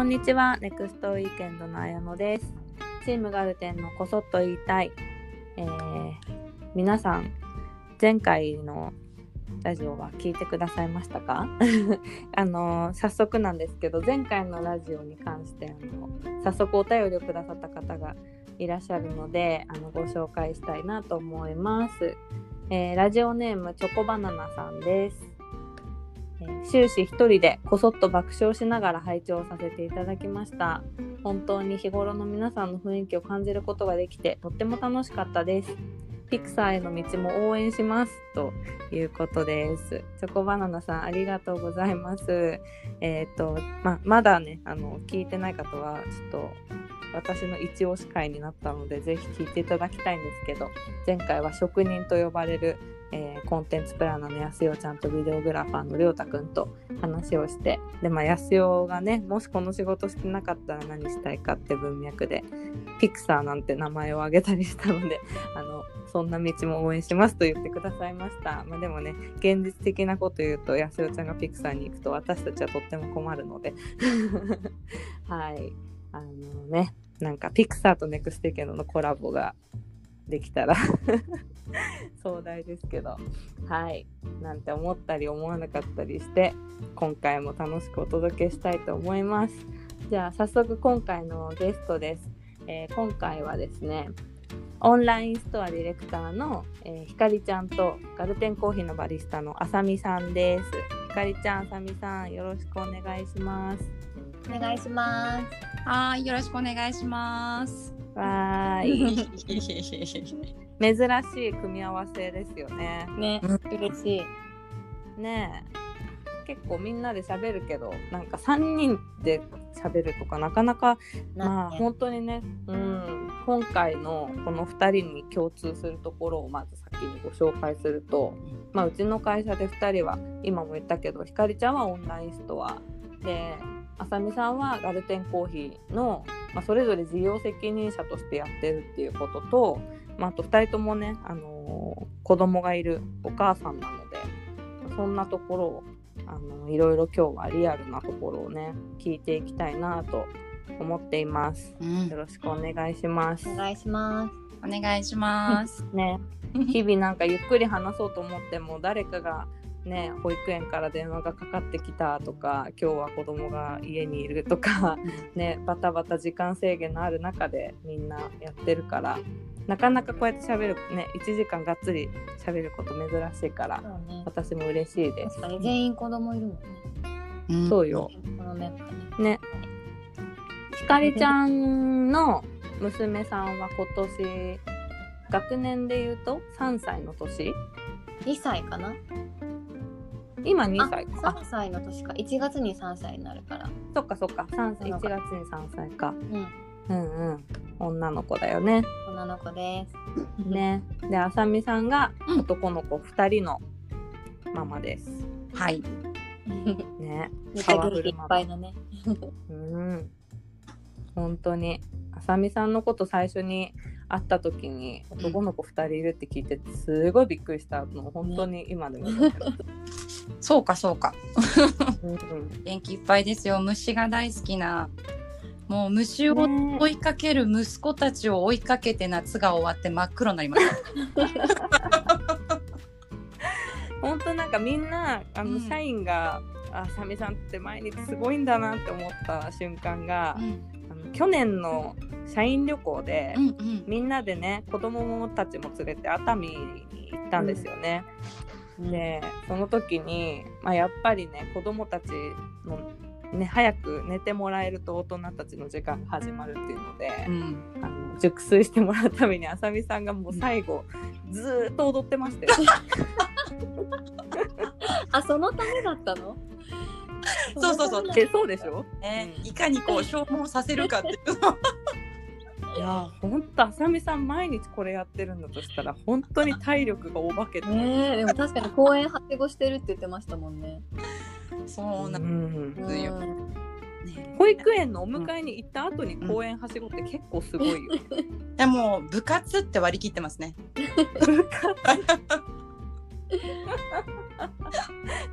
こんにちは、ネクストウィーケンドの綾乃です。チームガルテンのこそっと言いたい。えー皆さん、前回のラジオは聞いてくださいましたか？あの早速なんですけど、前回のラジオに関してあの早速お便りをくださった方がいらっしゃるので、あのご紹介したいなと思います。えーラジオネームチョコバナナさんです。終始一人でこそっと爆笑しながら拝聴させていただきました。本当に日頃の皆さんの雰囲気を感じることができてとっても楽しかったです。ピクサーへの道も応援しますということです。チョコバナナさんありがとうございます。えっ、とままだねあの聞いてない方はちょっと私の一押し会になったのでぜひ聞いていただきたいんですけど前回は職人と呼ばれるえーコンテンツプランナーの安代ちゃんとビデオグラファーのりょうたくんと話をしてでまあ安代がねもしこの仕事してなかったら何したいかって文脈でピクサーなんて名前を挙げたりしたので あのそんな道も応援しますと言ってくださいました、まあ、でもね現実的なこと言うと安代ちゃんがピクサーに行くと私たちはとっても困るので。はい。あのねなんかピクサーとネクステケノのコラボができたら。壮大ですけど。はい。なんて思ったり思わなかったりして今回も楽しくお届けしたいと思います。じゃあ早速今回のゲストです、えー今回はですねオンラインストアディレクターの、えーひかりちゃんとガルテンコーヒーのバリスタのあさみさんです。ひかりちゃんあさみさんよろしくお願いします。お願いします。はい、よろしくお願いします。わーい。珍しい組み合わせですよね。ね、嬉しい。ねえ。結構みんなで喋るけどなんか3人で喋るとかなかなかまあね。本当にね、うん、今回のこの2人に共通するところをまず先にご紹介すると、まあ、うちの会社で2人は今も言ったけどひかりちゃんはオンラインストアであさみさんはガルテンコーヒーの、まあ、それぞれ事業責任者としてやってるっていうことと、まあ、あと2人ともね、あのー子供がいるお母さんなのでそんなところをあのいろいろ今日はリアルなところをね聞いていきたいなと思っています。うんよろしくお願いします。お願いします。お願いします。ね、日々なんかゆっくり話そうと思っても誰かがね保育園から電話がかかってきたとか今日は子供が家にいるとかねバタバタ時間制限のある中でみんなやってるからなかなかこうやって喋るね1時間がっつり喋ること珍しいからね。私も嬉しいです確。かに全員子供いるもんね。うんそうよ。ね。ひかりちゃんの娘さんは今年学年で言うと3歳の年？2歳かな今2あ歳か。あ3歳の年か。1月に3歳になるから。そっかそっか3歳1月に3歳か。うん。うんうん。女の子だよね。女の子です。ね。であさみさんがうん男の子2人のママです。はい。ね。めっちゃ元気いっぱいだね。うん。本当にあさみさんのこと最初に会った時に男の子2人いるって聞いてすごいびっくりしたの本当に今でも覚えてる そうかそうか。うんうん元気いっぱいですよ。虫が大好きな。もう虫をね追いかける息子たちを追いかけて夏が終わって真っ黒になりました。本当なんかみんなあの、うん社員があさみさんって毎日すごいんだなって思った瞬間が、うんあの去年の社員旅行で、うんうん。みんなでね子供たちも連れて熱海に行ったんですよね。でその時に、まあ、やっぱりね子供たちの、ね、早く寝てもらえると大人たちの時間が始まるっていうので、うん。あの熟睡してもらうためにあさみさんがもう最後、ずーっと踊ってましたよ。あ、そのためだったの？そうそうそうのためえそうでしょ？ね、いかにこう消耗させるかっていうの。いやーほんとあさみさん毎日これやってるんだとしたら本当に体力がお化けてねえ、でも確かに公園はしごしてるって言ってましたもんね。そうなんうんですよ。うんね保育園のお迎えに行った後に公園はしごって結構すごいよ。でも部活って割り切ってますね。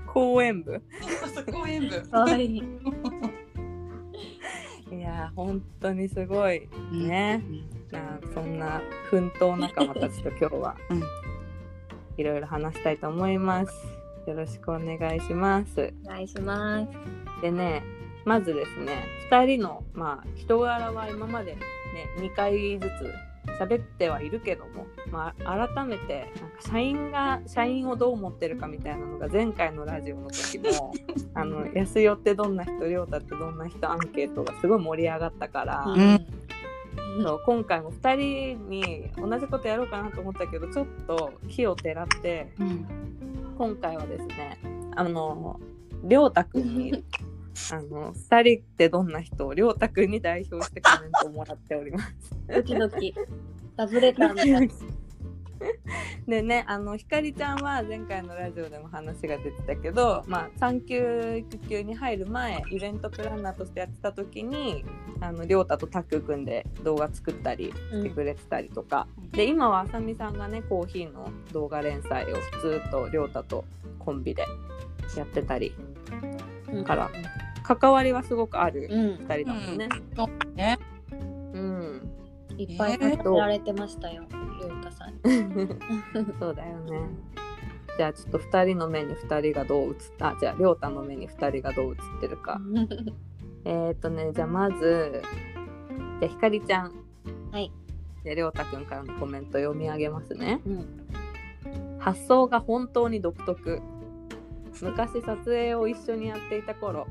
公園部。公園部。いやー本当にすごいうんね、なそんな奮闘仲間たちと今日はうんいろいろ話したいと思います。よろしくお願いします。お願いします。でねまずですね2人のまあ人柄は今までね2回ずつ喋ってはいるけども、まあ、改めてなんか社員が社員をどう思ってるかみたいなのが前回のラジオの時も あの安代ってどんな人亮太ってどんな人アンケートがすごい盛り上がったから、うん。そう今回も2人に同じことやろうかなと思ったけどちょっと火を照らってうん。今回はですねあの亮太くんに あの2人ってどんな人を亮太くんに代表してコメントをもらっております。ドキドキ。ラブレターみたい。でねあのひかりちゃんは前回のラジオでも話が出てたけど、まあ、産休育休に入る前イベントプランナーとしてやってた時にあの亮太とタッグ組んで動画作ったりしてくれてたりとか、で今はあさみさんがねコーヒーの動画連載をずっと亮太とコンビでやってたりうんから関わりはすごかるうん。2人だもんね。そうねうん、いっぱい語られてましたよ、りょうたさんに。そうだよね。じゃあちょっと2人の目に2人がどう映った？あじゃあ亮太の目に2人がどう映ってるか。えっ、ー、とねじゃあまずじゃあひかりちゃん。はい。で亮太くんからのコメント読み上げますね。うん。発想が本当に独特昔撮影を一緒にやっていた頃、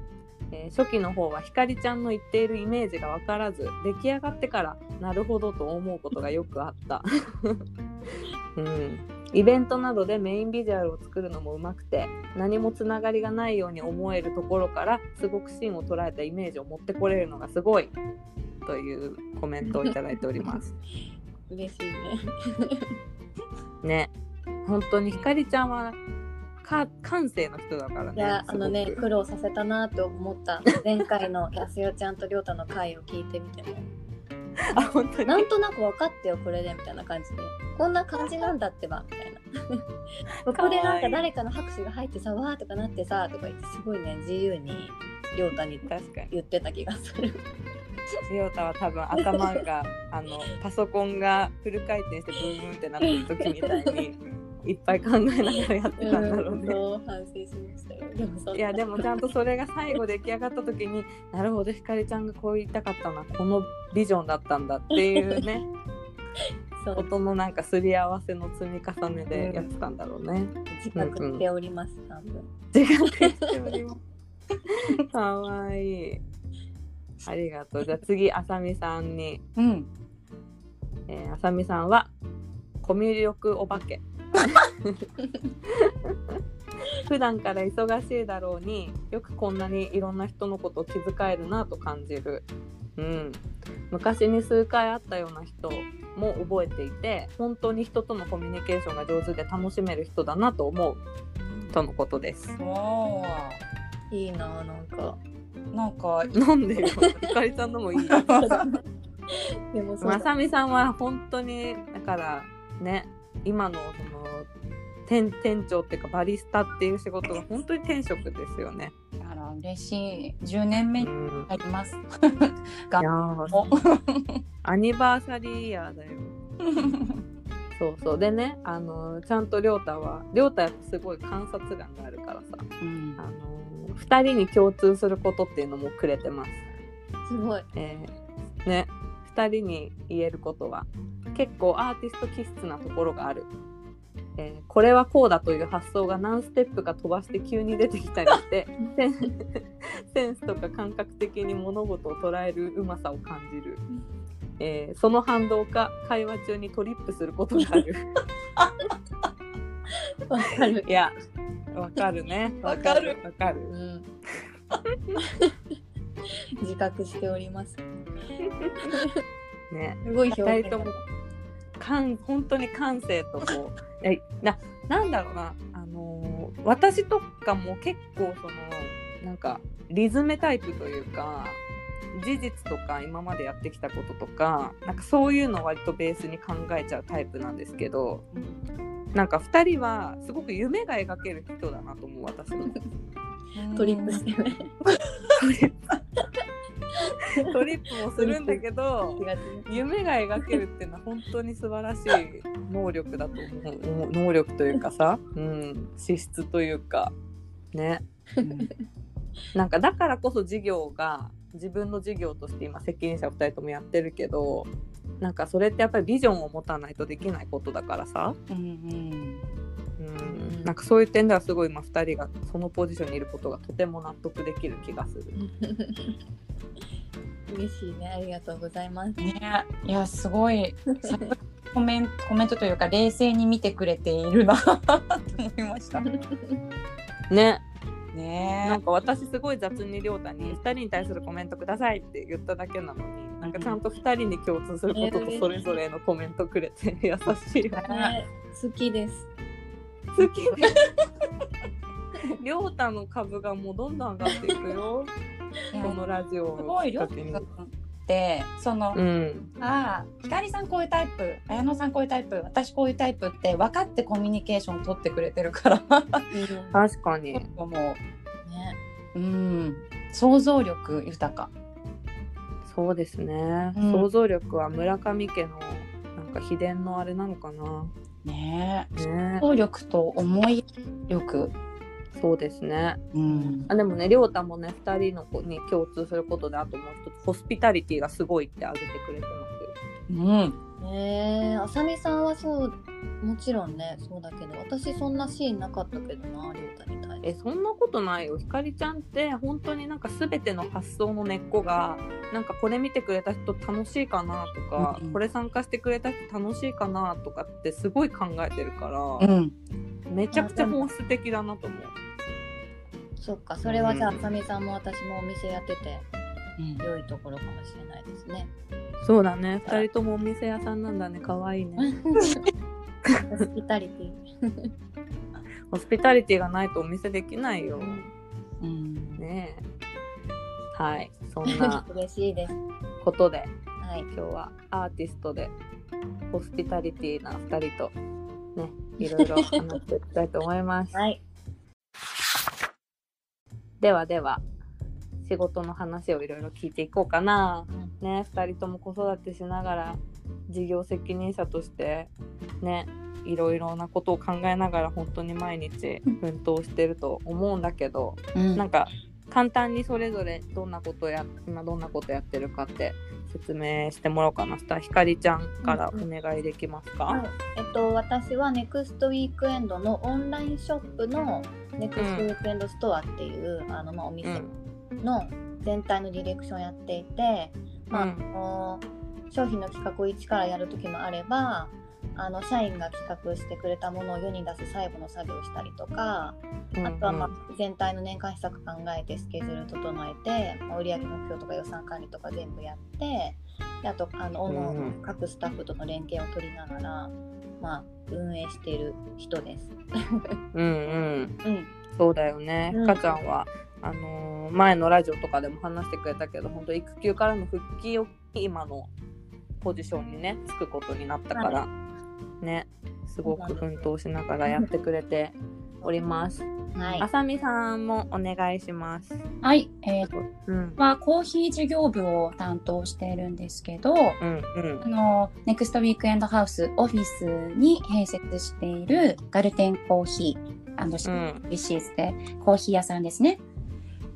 えー初期の方はひかりちゃんの言っているイメージが分からず出来上がってからなるほどと思うことがよくあった、うん、イベントなどでメインビジュアルを作るのもうまくて何もつながりがないように思えるところからすごくシーンを捉えたイメージを持ってこれるのがすごいというコメントをいただいております。嬉しいね。ね。本当にひかりちゃんはか感性の人だからねいや、あのね苦労させたなって思った。前回のやすよちゃんとりょうたの回を聞いてみても。あ本当に？なんとなく分かってよ、これでみたいな感じで。こんな感じなんだってば、みたいな。ここでなんか誰かの拍手が入ってさ、わーとかなってさ、とか言って、すごいね、自由にりょうたに確かに言ってた気がする。りょうたは多分頭があのパソコンがフル回転してブーンってなってる時みたいにいっぱい考えながらやってたんだろううんね。そう反省しましたよ。いやでもちゃんとそれが最後出来上がった時になるほどひかりちゃんがこう言いたかったのはこのビジョンだったんだっていうね 音のなんかすり合わせの積み重ねでやってたんだろうね。自覚しております、半分。自覚しております。かわいい。ありがとう。じゃあ次あさみさんに。うん。えー、あさみさんはコミュ力お化け。普段から忙しいだろうによくこんなにいろんな人のことを気遣えるなと感じる、うん、昔に数回会ったような人も覚えていて本当に人とのコミュニケーションが上手で楽しめる人だなと思う。とのことです。おいいなぁ、なんか。ーなんかなんでよ。ひかりさんのもいい。でもまさみさんは本当にだからね今のその店店長っていうかバリスタっていう仕事が本当に天職ですよね。あら嬉しい。10年目にうん、入ります。いがアニバーサリーイヤーだよ。そうそう。でねあのちゃんと亮太は亮太やっぱすごい観察眼があるからさ。うん。あの2人に共通することっていうのもくれてます。すごい。えーね2人に言えることは結構アーティスト気質なところがある、えーこれはこうだという発想が何ステップか飛ばして急に出てきたりして センスとか感覚的に物事を捉えるうまさを感じる、えーその反動か会話中にトリップすることがある わかる。いやわかるね。わかる。わかるうん。自覚しております。ね。すごい表2現感本当に感性とこう い。やななんだろうな、あのー私とかも結構そのなんかリズムタイプというか事実とか今までやってきたこととかなんかそういうのを割とベースに考えちゃうタイプなんですけどなんか2人はすごく夢が描ける人だなと思う私も。トリップしてね。トリップ。もするんだけど夢が描けるっていうのは本当に素晴らしい能力だと思う。能力というかさ、うん、資質というか。ね。うん。なんかだからこそ事業が自分の事業として今責任者2人ともやってるけどなんかそれってやっぱりビジョンを持たないとできないことだからさ、うんうん、なんかそういう点ではすごい今2人がそのポジションにいることがとても納得できる気がする。嬉しいね。ありがとうございます。うんね。いやすごい。さコメンコメントというか冷静に見てくれているな。と思いました。ね。ね。なんか私すごい雑に亮太に2人に対するコメントくださいって言っただけなのになんかちゃんと2人に共通することとそれぞれのコメントくれて 優しいよね。ね好きです。好きで亮太の株がもうどんどん上がっていくよ。このラジオをきっかけに。ってその、うん。ああひかりさんこういうタイプ綾乃さんこういうタイプ私こういうタイプって分かってコミュニケーション取ってくれてるから。確かに。もね。ううん。想像力豊かそうですね、うん。想像力は村上家のなんか秘伝のあれなのかな。ねえ。ね想像力と思い力。そうですね。うん。あでもね亮太もね2人の子に共通することであともう一つホスピタリティがすごいって挙げてくれてます。ようん。ねえあさみさんはそうもちろんねそうだけど私そんなシーンなかったけどなりょうたにえそんなことないよ。ひかりちゃんって本当になんか全ての発想の根っこがなんかこれ見てくれた人楽しいかなとか、うんこれ参加してくれた人楽しいかなとかってすごい考えてるから、うん。めちゃくちゃ本質的だなと思う。そっかそれはじゃあうん。あさみさんも私もお店やっててうん。良いところかもしれないですね。そうだね。2人ともお店屋さんなんだね。可愛いね。ホスピタリティホスピタリティがないとお店できないよ。うん。ねえ。はい。そんな 嬉しいです。ことではい。今日はアーティストでホスピタリティな2人とね いろいろ話していきたいと思います。はい。ではでは仕事の話をいろいろ聞いていこうかな。ね2人とも子育てしながら事業責任者としてねいろいろなことを考えながら本当に毎日奮闘してると思うんだけど、うん。なんか簡単にそれぞれどんなことや今どんなことやってるかって説明してもらおうかな。したらひかりちゃんからお願いできますか、はい。えっと、私は NEXTWEEKEND のオンラインショップの NEXTWEEKEND ストアっていう、あのまあお店の全体のディレクションやっていて、まあうん。あの商品の企画を一からやる時もあればあの社員が企画してくれたものを世に出す最後の作業をしたりとか、うんあとは、まあ、全体の年間施策考えてスケジュール整えて、まあ売上目標とか予算管理とか全部やってであとあの、各スタッフとの連携を取りながら、まあ、運営している人です。うんうん。うん、そうだよね。うん。かちゃんはあのー前のラジオとかでも話してくれたけど本当育休からの復帰を今のポジションにねつくことになったから、ねすごく奮闘しながらやってくれております。はいあさみさんもお願いします。はい、えーとうんはコーヒー事業部を担当しているんですけど、うんうんあのネクストウィークエンドハウスオフィスに併設しているガルテンコーヒーシーズでコーヒー屋さんですね。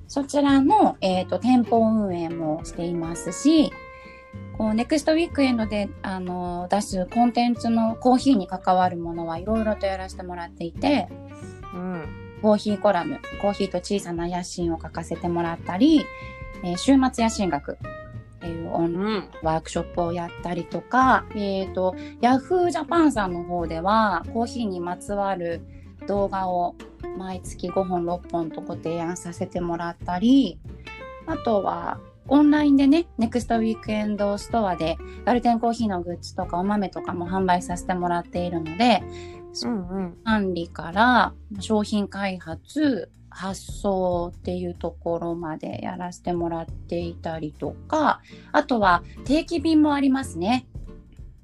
そちらの、えー、と店舗運営もしていますし、ネクストウィークエンドであの出すコンテンツのコーヒーに関わるものはいろいろとやらせてもらっていて、うん。コーヒーコラム、コーヒーと小さな野心を書かせてもらったり、えー週末野心学っていうオンうん。ワークショップをやったりとか、えっ、と、ヤフージャパンさんの方では、コーヒーにまつわる動画を毎月5本、6本とご提案させてもらったり、あとは、オンラインでね、ネクストウィークエンドストアでガルテンコーヒーのグッズとかお豆とかも販売させてもらっているので、うんうん管理から商品開発、発送っていうところまでやらせてもらっていたりとか、あとは定期便もありますね。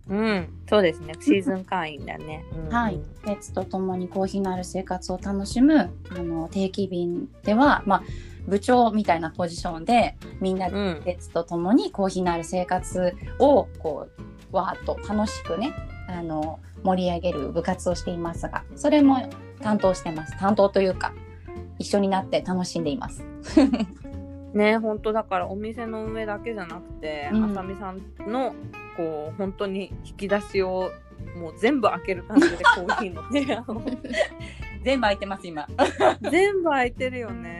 うんそうですねシーズン会員だね。はい。ペッツと共にコーヒーのある生活を楽しむあの定期便では、まあ、部長みたいなポジションでみんなでとともにコーヒーのある生活をこうわーっと楽しくねあの盛り上げる部活をしていますがそれも担当してます担当というか一緒になって楽しんでいます。ね本当だからお店の運営だけじゃなくて、うんあさみさんのこう本当に引き出しをもう全部開ける感じでコーヒーの提案を全部空いてます今。全部開いてるよね。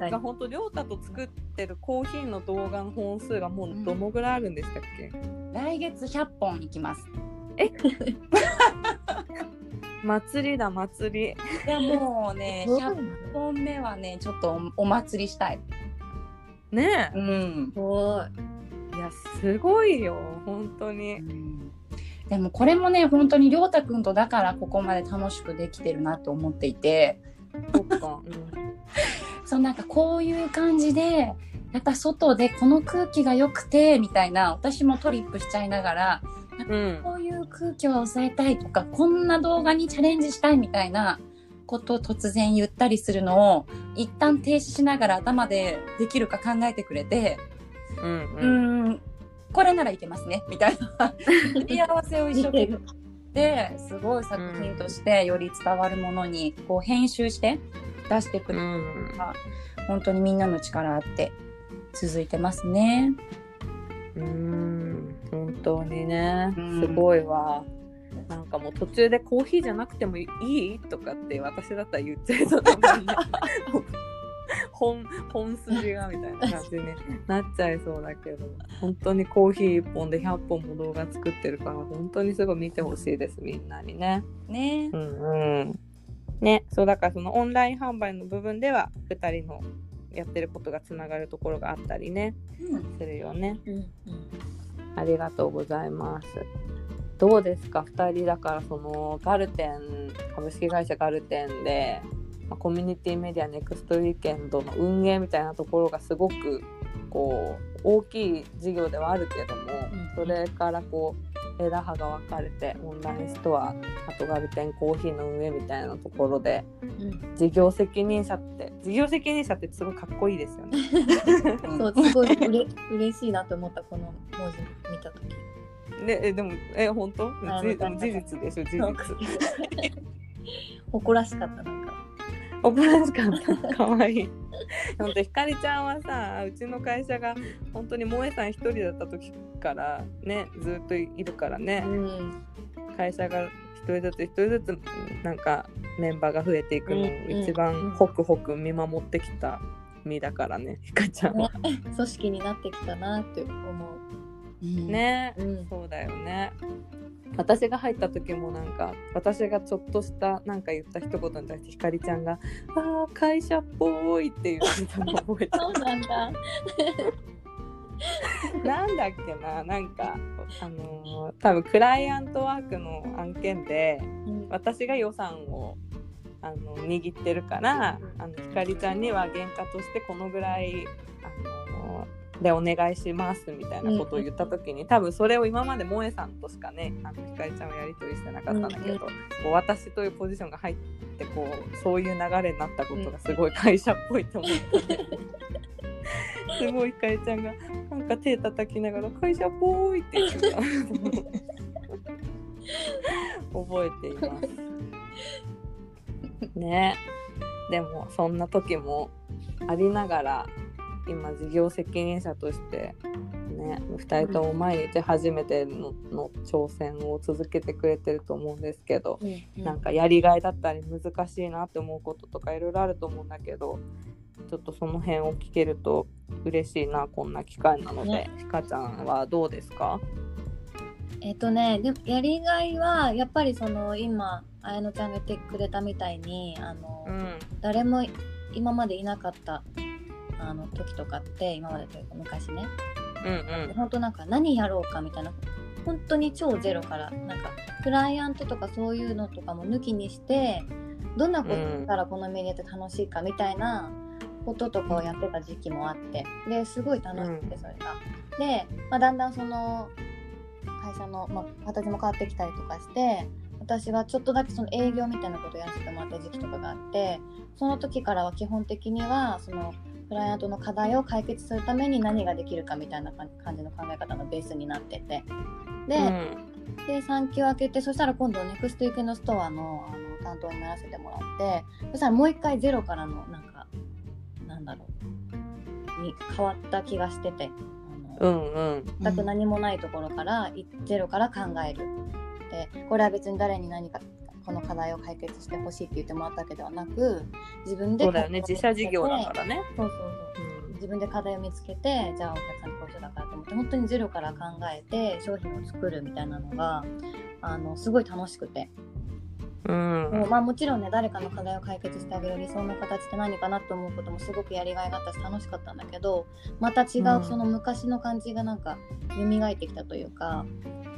はいが本当亮太と作ってるコーヒーの動画の本数がもうどのぐらいあるんでしたっけ、来月100本いきます。祭りだ祭り。いやもうねすごい100本目はねちょっとおお祭りしたい。ねうんすごい。やすごいよ本当に。でもこれもね本当に亮太くんとだからここまで楽しくできてるなと思っていてそっか。うん。そうなんかこういう感じでやっぱ外でこの空気が良くてみたいな私もトリップしちゃいながらうん。こういう空気を抑えたいとかこんな動画にチャレンジしたいみたいなことを突然言ったりするのを一旦停止しながら頭でできるか考えてくれてうんううんこれならいけますねみたいな。すり合わせを一生懸命ですごい作品としてより伝わるものにこう編集して出してくうる、ん本当にみんなの力あって続いてますね。うん本当にねうんすごいわ。なんかもう途中でコーヒーじゃなくてもいい？とかって私だったら言っちゃいそうだもんね。本本筋がみたいな感じになっちゃいそうだけど本当にコーヒー1本で100本も動画作ってるから本当にすごい見てほしいですみんなにね。ねうんうん。ねそうだからそのオンライン販売の部分では2人のやってることがつながるところがあったりねうんするよね。うんうんありがとうございます。どうですか2人だからそのガルテン株式会社ガルテンで、まあコミュニティメディアネクストウィーケンドの運営みたいなところがすごくこう大きい事業ではあるけども、うんそれからこう枝葉が分かれてオンラインストアあとガルテンコーヒーの運営みたいなところでうん事業責任者って事業責任者ってすごいかっこいいですよね。そうすごいうれ嬉しいなと思ったこの文字見た時。でえでもえ本当？事実でしょ事実。誇らしかったなんか。怒らしかった。かわいい。ほんと、ひかりちゃんはさ、うちの会社が本当に萌えさん一人だった時からね、ずっといるからね、ん。会社が一人ずつ一人ずつなんかメンバーが増えていくのをうん一番ホクホク見守ってきた身だからね、ひかちゃんは。組織になってきたなって思うんね、うんそうだよね。私が入った時もなんか私がちょっとしたなんか言った一言に対してひかりちゃんが「あー会社っぽい」って言ってたの覚えてう。そうなんだ。なんだっけななんかあのー多分クライアントワークの案件でうん私が予算をあの握ってるからあのひかりちゃんには原価としてこのぐらいあのーでお願いしますみたいなことを言った時に、多分それを今まで萌えさんとしかねあのひかりちゃんはやり取りしてなかったんだけど、こう私というポジションが入ってこうそういう流れになったことがすごい会社っぽいと思ったね。すごいひかりちゃんがなんか手叩きながら会社っぽいって言ってた覚えています。ね。でもそんな時もありながら今事業責任者としてね2人とも毎日初めてのの挑戦を続けてくれてると思うんですけど、うんなんかやりがいだったり難しいなって思うこととかいろいろあると思うんだけどちょっとその辺を聞けると嬉しいなこんな機会なので、ね。ひかちゃんはどうですか？えっとねでもやりがいはやっぱりその今綾乃ちゃんが言ってくれたみたいにあの、うん。誰も今までいなかったあの時とかって今までというか昔ね。うん本当なんか何やろうかみたいな。本当に超ゼロからなんかクライアントとかそういうのとかも抜きにしてどんなことしたらこのメディアって楽しいかみたいなこととかをやってた時期もあって。ですごい楽しくてそれが。で、まあ、だんだんその会社の、まあ、形も変わってきたりとかして私はちょっとだけその営業みたいなことをやらせてもらった時期とかがあってその時からは基本的にはそのクライアントの課題を解決するために何ができるかみたいな感じの考え方のベースになってて。で,、で産休明けてそしたら今度ネクストイケのストアのあの担当にならせてもらってそしたらもう一回ゼロからのなんかなんだろうに変わった気がしてて。うんうん、全く何もないところから、ゼロから考えるでこれは別に誰に何かこの課題を解決してほしいって言ってもらったわけではなく自分でそうだよね。自社事業だからね。そうそうそう、うん、自分で課題を見つけてじゃあお客さんにこういう人だからと思って本当にゼロから考えて商品を作るみたいなのがあのすごい楽しくて。うん、もうまあ、もちろんね誰かの課題を解決してあげる理想の形って何かなと思うこともすごくやりがいがあったし楽しかったんだけどまた違うその昔の感じがなんか蘇ってきたというか、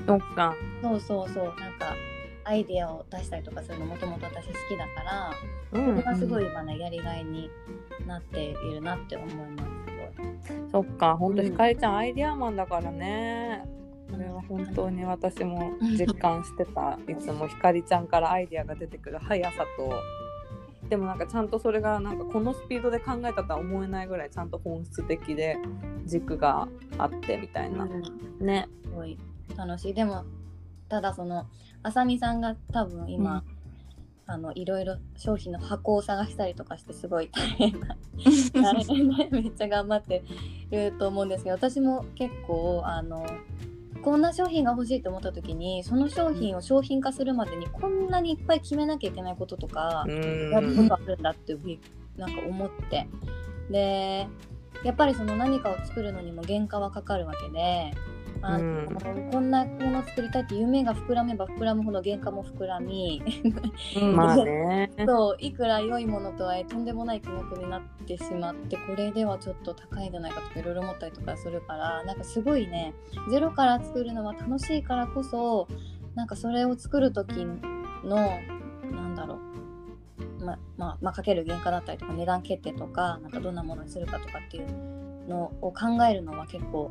そっか。そうそうそう。なんかアイデアを出したりとかするのもともと私好きだから、うん、それがすごい今ねやりがいになっているなって思いますそっかほん。とひかりちゃん、アイデアマンだからね。これは本当に私も実感してた。いつもひかりちゃんからアイデアが出てくる。速さと。でもなんかちゃんとそれがなんかこのスピードで考えたとは思えないぐらいちゃんと本質的で軸があってみたいな、うん、ね。すごい楽しい。でもただそのあさみさんが多分今、うん、あのいろいろ商品の箱を探したりとかしてすごい大変な 大変ねめっちゃ頑張ってると思うんですけど私も結構あのこんな商品が欲しいと思った時にその商品を商品化するまでにこんなにいっぱい決めなきゃいけないこととかやることあるんだってなんか思って。でやっぱりその何かを作るのにも原価はかかるわけであの、うん、こんなものを作りたいって夢が膨らめば膨らむほど原価も膨らみ、まあね、そういくら良いものとはとんでもない金額になってしまってこれではちょっと高いんじゃないかとかいろいろ思ったりとかするからなんかすごいねゼロから作るのは楽しいからこそなんかそれを作る時のなんだろうままあ、まあ、かける原価だったりとか値段決定とかなんかどんなものにするかとかっていうのを考えるのは結構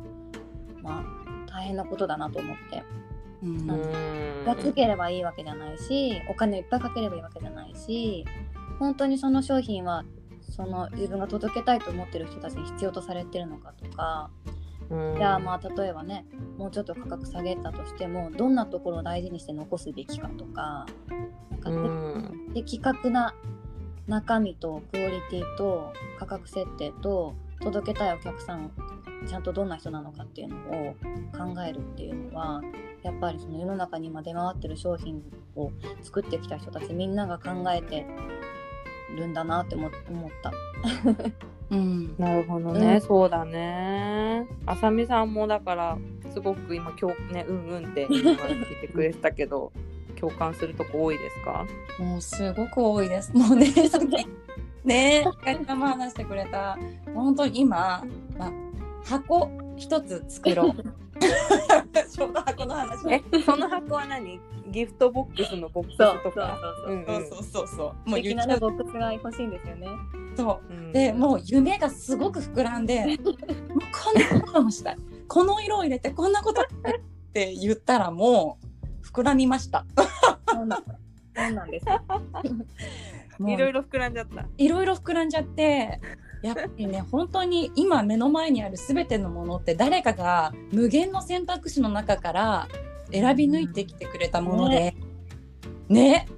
まあ大変なことだなと思って。うん、安ければいいわけじゃないしお金いっぱいかければいいわけじゃないし本当にその商品はその自分が届けたいと思ってる人たちに必要とされてるのかとか。じゃあまあ例えばねもうちょっと価格下げたとしてもどんなところを大事にして残すべきかとか。なんか的確な中身とクオリティと価格設定と届けたいお客さんちゃんとどんな人なのかっていうのを考えるっていうのはやっぱりその世の中に今出回ってる商品を作ってきた人たちみんなが考えてるんだなって思った。うん、なるほどね、うん、そうだね。あさみさんもだからすごく今今日ねうんうんって聞いてくれてたけど共感するとこ多いですか？もうすごく多いです。もうねねえ、かりも話してくれた。本当に今、まあ、箱一つ作ろう。ちょうど箱の話。え、その箱は何？ギフトボックスのボックスとか。そうそうそうそう。もう素なボックスが欲しいんですよね。そう。うん、で、もう夢がすごく膨らんで、もうこんなこともしたい。この色を入れてこんなことって言ったらもう膨らみました。そうなんです。いろいろ膨らんじゃった。いろいろ膨らんじゃって。やっぱりね本当に今目の前にある全てのものって誰かが無限の選択肢の中から選び抜いてきてくれたもので、ねね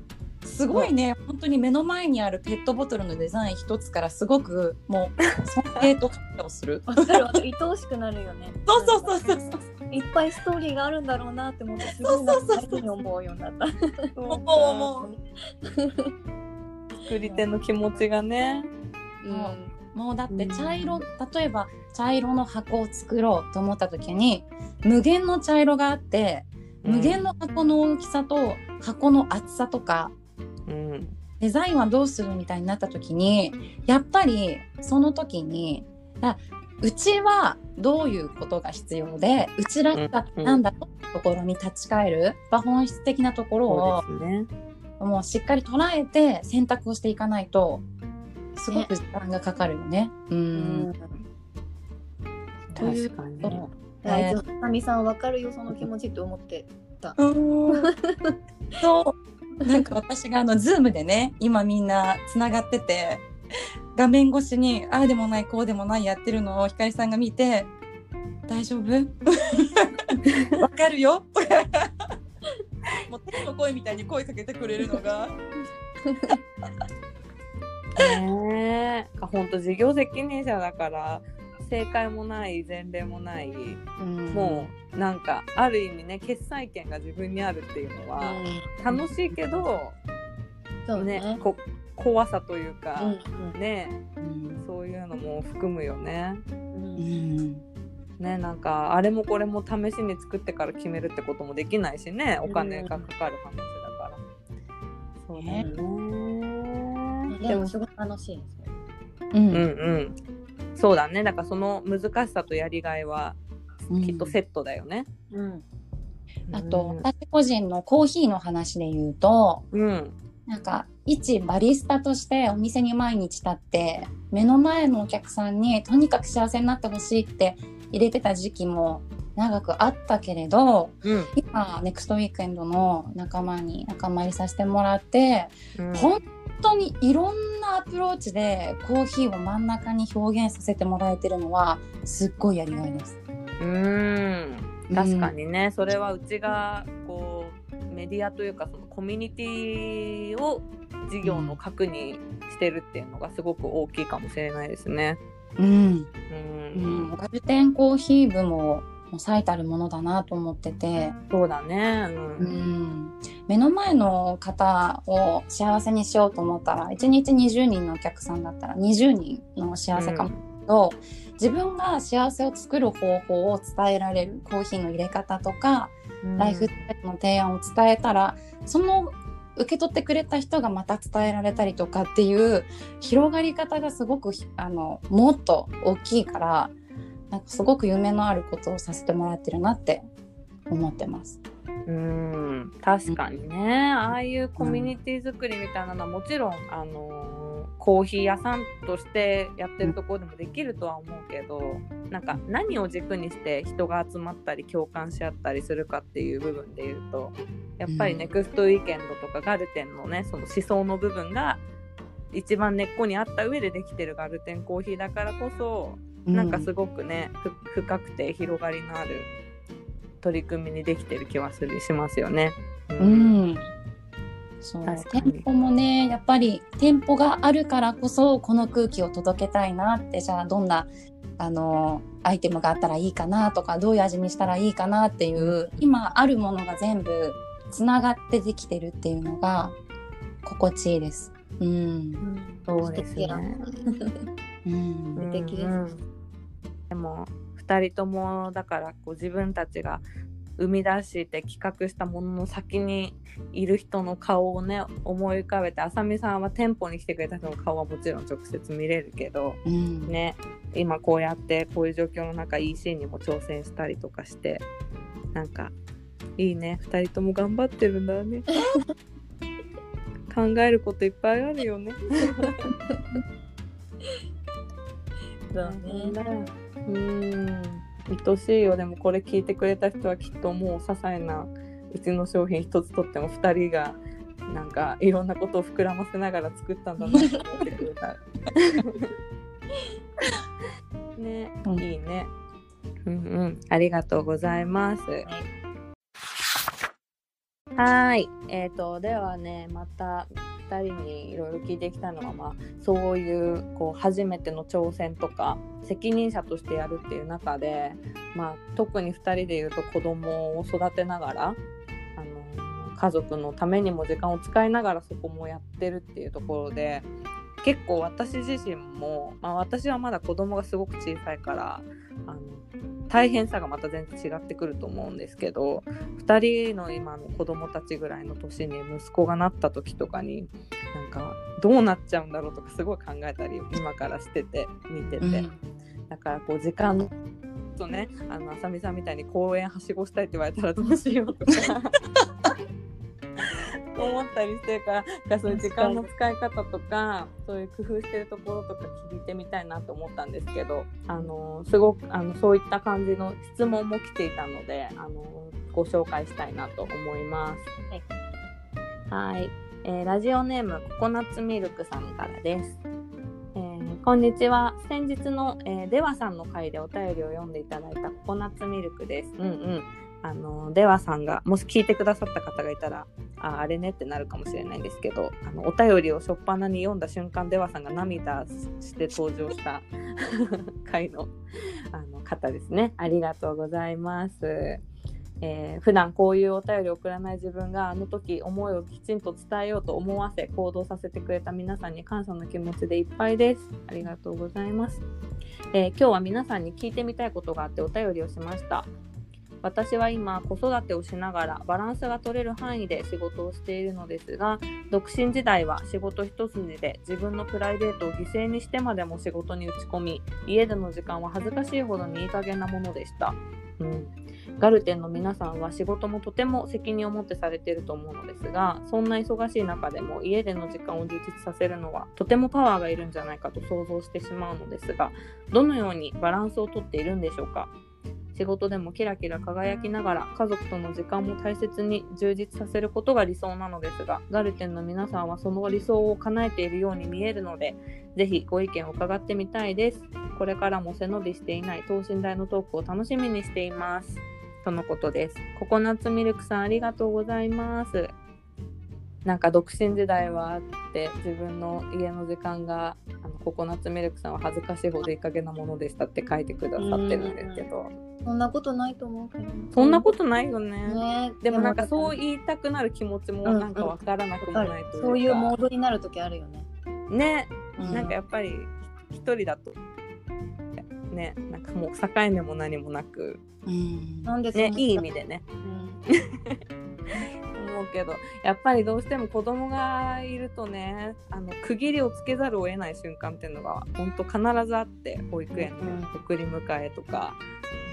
すごいね本当に目の前にあるペットボトルのデザイン一つからすごくもう尊敬と感謝をする。わかる愛おしくなるよね。そうそうそうそうそう。いっぱいストーリーがあるんだろうなって思ってすごい大事に思うようになった。う。作り手の気持ちがね。うん、もうだって茶色、例えば茶色の箱を作ろうと思った時に無限の茶色があって無限の箱の大きさと箱の厚さとか、うん、デザインはどうするみたいになった時にやっぱりその時にうちはどういうことが必要でうちらしさなんだろうところに立ち返る、うん、本質的なところを、ね、もうしっかり捉えて選択をしていかないとすごく時間がかかるよね。うん。確かに。あいつ、さみさんわかるよ、その気持ちって思ってた。そう。なんか私があのズームでね今みんなつながってて画面越しにああでもないこうでもないやってるのをひかりさんが見て「大丈夫？わかるよ」もう天の声みたいに声かけてくれるのが。ねえ。本当事業責任者だから正解もない前例もない、もうなんかある意味ね決裁権が自分にあるっていうのは楽しいけど、そうね。ねこ怖さというか、うん。ねうん。そういうのも含むよね。ううんんねなんかあれもこれも試しに作ってから決めるってこともできないしねお金がかかる話だから。そうだよね。でもすごい楽しいですよ。うんうんうん。そうだね。だからその難しさとやりがいはきっとセットだよね。うん。あと私個人のコーヒーの話で言うとうん。なんか一バリスタとしてお店に毎日立って目の前のお客さんにとにかく幸せになってほしいって入れてた時期も長くあったけれどうん。今ネクストウィークエンドの仲間に仲間入りさせてもらって、うん本当にいろんなアプローチでコーヒーを真ん中に表現させてもらえてるのはすっごいやりがいです。うん。確かにね、それはうちがこうメディアというかそのコミュニティを事業の核にしてるっていうのがすごく大きいかもしれないですね。うん、う。うん。ん、ガルテンコーヒー部ももう最たるものだなと思ってて、そうだね。う。うん。ん、目の前の方を幸せにしようと思ったら1日20人のお客さん。だったら20人の幸せかもしれないけど、自分が幸せを作る方法を伝えられるコーヒーの入れ方とか、ライフスタイルの提案を伝えたらその受け取ってくれた人がまた伝えられたりとかっていう広がり方がすごくあのもっと大きいからなんかすごく夢のあることをさせてもらってるなって思ってます。うん確かにね、ああいうコミュニティ作りみたいなのはもちろん、あのーコーヒー屋さんとしてやってるところでもできるとは思うけどなんか何を軸にして人が集まったり共感し合ったりするかっていう部分で言うとやっぱりうん。ネクストウィーケンドとかガルテンのねその思想の部分が一番根っこにあった上でできてるガルテンコーヒーだからこそなんかすごくね、ふ深くて広がりのある取り組みにできてる気はするしますよね。ううん、そう。店舗もねやっぱり店舗があるからこそこの空気を届けたいなってじゃあどんなあのアイテムがあったらいいかなとかどういう味にしたらいいかなっていう今あるものが全部つながってできてるっていうのが心地いいです。うん、そうですね。うん。素敵です。でも2人ともだからこう自分たちが生み出して企画したものの先にいる人の顔をね思い浮かべてあさみさんは店舗に来てくれた人の顔はもちろん直接見れるけどうんね今こうやってこういう状況の中 EC にも挑戦したりとかしてなんかいいね2人とも頑張ってるんだね 考えることいっぱいあるよね。そうね。うん愛しいよでもこれ聞いてくれた人はきっともう些細なうちの商品一つとっても2人がなんかいろんなことを膨らませながら作ったんだなと思ってくれた。ね、うん。いいね。うんうん。ありがとうございます。はい。えー、とではねまた2人にいろいろ聞いてきたのは、まあ、そういうこう初めての挑戦とか責任者としてやるっていう中で、まあ、特に2人で言うと子供を育てながらあの家族のためにも時間を使いながらそこもやってるっていうところで結構私自身も、まあ、私はまだ子供がすごく小さいからあの大変さがまた全然違ってくると思うんですけど2人の今の子供たちぐらいの年に息子がなった時とかになんかどうなっちゃうんだろうとかすごい考えたり今からしてて見てて、うん。だからこう時間とねあのあさみさんみたいに公園はしごしたいって言われたらどうしようとか 思ったりしてるからそういう時間の使い方とかそういう工夫してるところとか聞いてみたいなと思ったんですけどあのすごくあのそういった感じの質問も来ていたのであのご紹介したいなと思います。はいはい、えーラジオネームココナッツミルクさんからです。えーこんにちは。先日の、えーデワさんの回でお便りを読んでいただいたココナッツミルクです。うんうん。あのデワさんがもし聞いてくださった方がいたらああれねってなるかもしれないんですけどあのお便りを初っ端に読んだ瞬間デワさんが涙して登場した 回のあの方ですね。ありがとうございます、えー普段こういうお便りを送らない自分があの時思いをきちんと伝えようと思わせ行動させてくれた皆さんに感謝の気持ちでいっぱいです。ありがとうございます、えー今日は皆さんに聞いてみたいことがあってお便りをしました。私は今子育てをしながらバランスが取れる範囲で仕事をしているのですが独身時代は仕事一筋で自分のプライベートを犠牲にしてまでも仕事に打ち込み家での時間は恥ずかしいほどにいい加減なものでした、うん、ガルテンの皆さんは仕事もとても責任を持ってされていると思うのですがそんな忙しい中でも家での時間を充実させるのはとてもパワーがいるんじゃないかと想像してしまうのですがどのようにバランスをとっているんでしょうか？仕事でもキラキラ輝きながら家族との時間も大切に充実させることが理想なのですがガルテンの皆さんはその理想を叶えているように見えるのでぜひご意見を伺ってみたいです。これからも背伸びしていない等身大のトークを楽しみにしています。とのことです。ココナッツミルクさんありがとうございます。なんか独身時代はあって自分の家の時間があのココナッツミルクさんは恥ずかしいほどいい加減なものでしたって書いてくださってるんですけど。そんなことないと思うけどそんなことないよね。ね。でもなんかそうう言いたくなる気持ちもうんなんかわからなくもないというか。そういうモードになる時あるよね、ね、うなんかやっぱり一人だと。ね、なんかもう境目も何もなく。うん。なんでね。いい意味でね。うん 思うけどやっぱりどうしても子供がいるとねあの区切りをつけざるを得ない瞬間っていうのが本当必ずあって保育園うん。で送り迎えとか、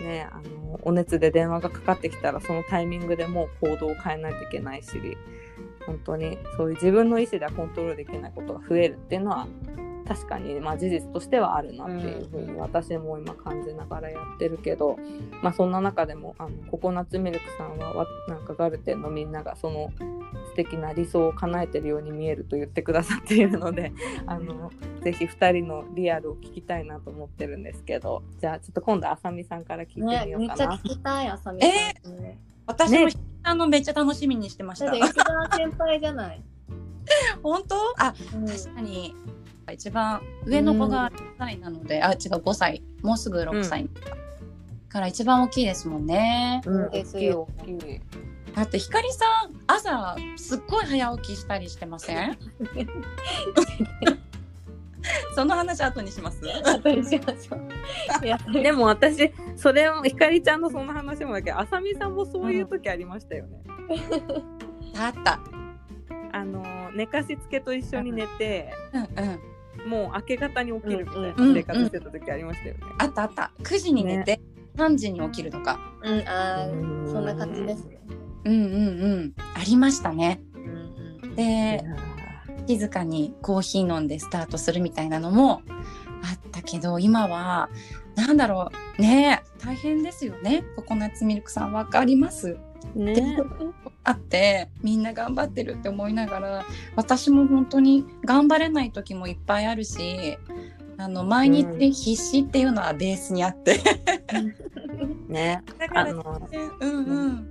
ね、あのお熱で電話がかかってきたらそのタイミングでもう行動を変えないといけないし本当にそういう自分の意思ではコントロールできないことが増えるっていうのは確かに、まあ、事実としてはあるなっていうふうに私も今感じながらやってるけど、まあ、そんな中でもあのココナッツミルクさんはわなんかガルテンのみんながその素敵な理想を叶えてるように見えると言ってくださっているのであのぜひ2人のリアルを聞きたいなと思ってるんですけどじゃあちょっと今度あさみさんから聞いてみねようかな。めっちゃ聞きたいあさみさん、え？ね私もあのめっちゃ楽しみにしてました。だって。一番先輩じゃない、本当？あ、うん。確かに一番上の子が6歳なので、あ違う5歳もうすぐ6歳、から一番大きいですもんね。うん、で大きいすよ大きい。だってひかりさん朝すっごい早起きしたりしてません？その話後にします？後にしましょういやでも私それをひかりちゃんのそんな話もだけどあさみさんもそういう時ありましたよね。あった。あの寝かしつけと一緒に寝て、うんうん。もう明け方に起きるみたいな生活してた時ありましたよね。あったあった。9時に寝て、3時に起きるとか。うんあそんな感じですねうんうんうん。ありましたね。うんうんいでや静かにコーヒー飲んでスタートするみたいなのもあったけど今はなんだろうねえ大変ですよねココナッツミルクさんわかります？ーね。あってみんな頑張ってるって思いながら私も本当に頑張れない時もいっぱいあるしあの毎日必死っていうのはベースにあって、ね。だからあのうんうん。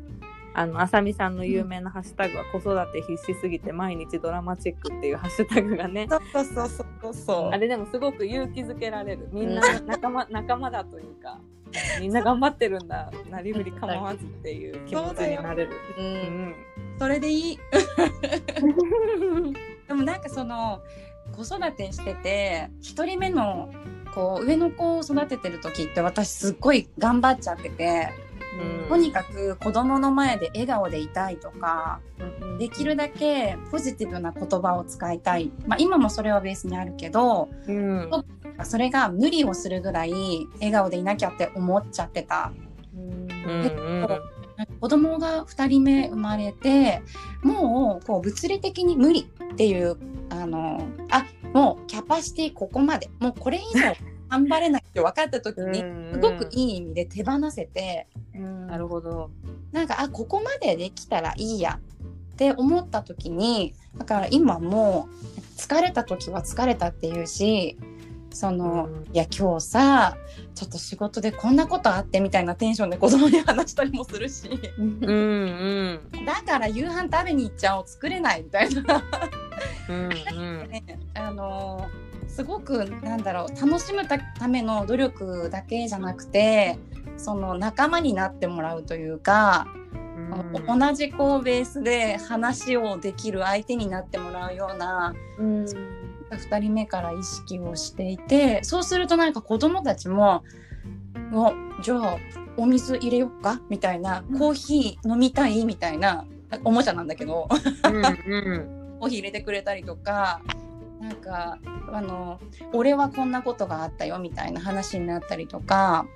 あのあさみさんの有名なハッシュタグは子育て必死すぎて毎日ドラマチックっていうハッシュタグがね。そうそうそうそうあれでもすごく勇気づけられる。みんなう仲間仲間だというかみんな頑張ってるんだ。なりふり構わずっていう気持ちになれる。ううん。んそれでいい。でもなんかその子育てしてて1人目のこう上の子を育ててる時って私すっごい頑張っちゃってて、うん。とにかく子供の前で笑顔でいたいとかできるだけポジティブな言葉を使いたい、まあ、今もそれはベースにあるけどうんそれが無理をするぐらい笑顔でいなきゃって思っちゃってた。子供が2人目生まれてもうこう物理的に無理っていうあのあもうキャパシティここまでもうこれ以上頑張れないって分かった時にすごくいい意味で手放せて、なるほど。なんかあここまでできたらいいやっって思った時にだから今も疲れた時は疲れたっていうしその、うん。いや今日さちょっと仕事でこんなことあってみたいなテンションで子供に話したりもするし。うん。うんだから夕飯食べに行っちゃおう作れないみたいな、うんうん。ね、あのすごくなんだろう楽しむたための努力だけじゃなくてその仲間になってもらうというか、うん。同じこうベースで話をできる相手になってもらうようなうん2人目から意識をしていてそうするとなんか子供たちも「おじゃあお水入れよっか」みたいな「コーヒー飲みたい?」みたいなおもちゃなんだけどうんうん。コーヒー入れてくれたりとかなんかあの「俺はこんなことがあったよ」みたいな話になったりとか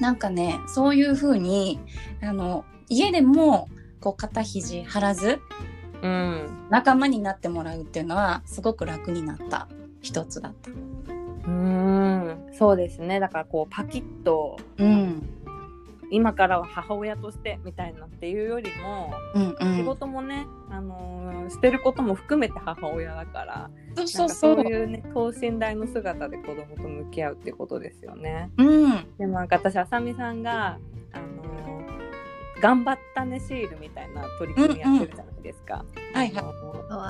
なんかねそういう風にあの家でもこう肩肘張らずうん。仲間になってもらうっていうのはすごく楽になった。一つだった。うん。そうですね。だからこうパキッとうん。今からは母親としてみたいなっていうよりも、うんうん、仕事もね、あのーしてることも含めて母親だからそうそう。そう。いうね等身大の姿で子供と向き合うってことですよね。うん、でもなんか私あさみさんが、あのー頑張ったねシールみたいな取り組みやってるじゃないですか。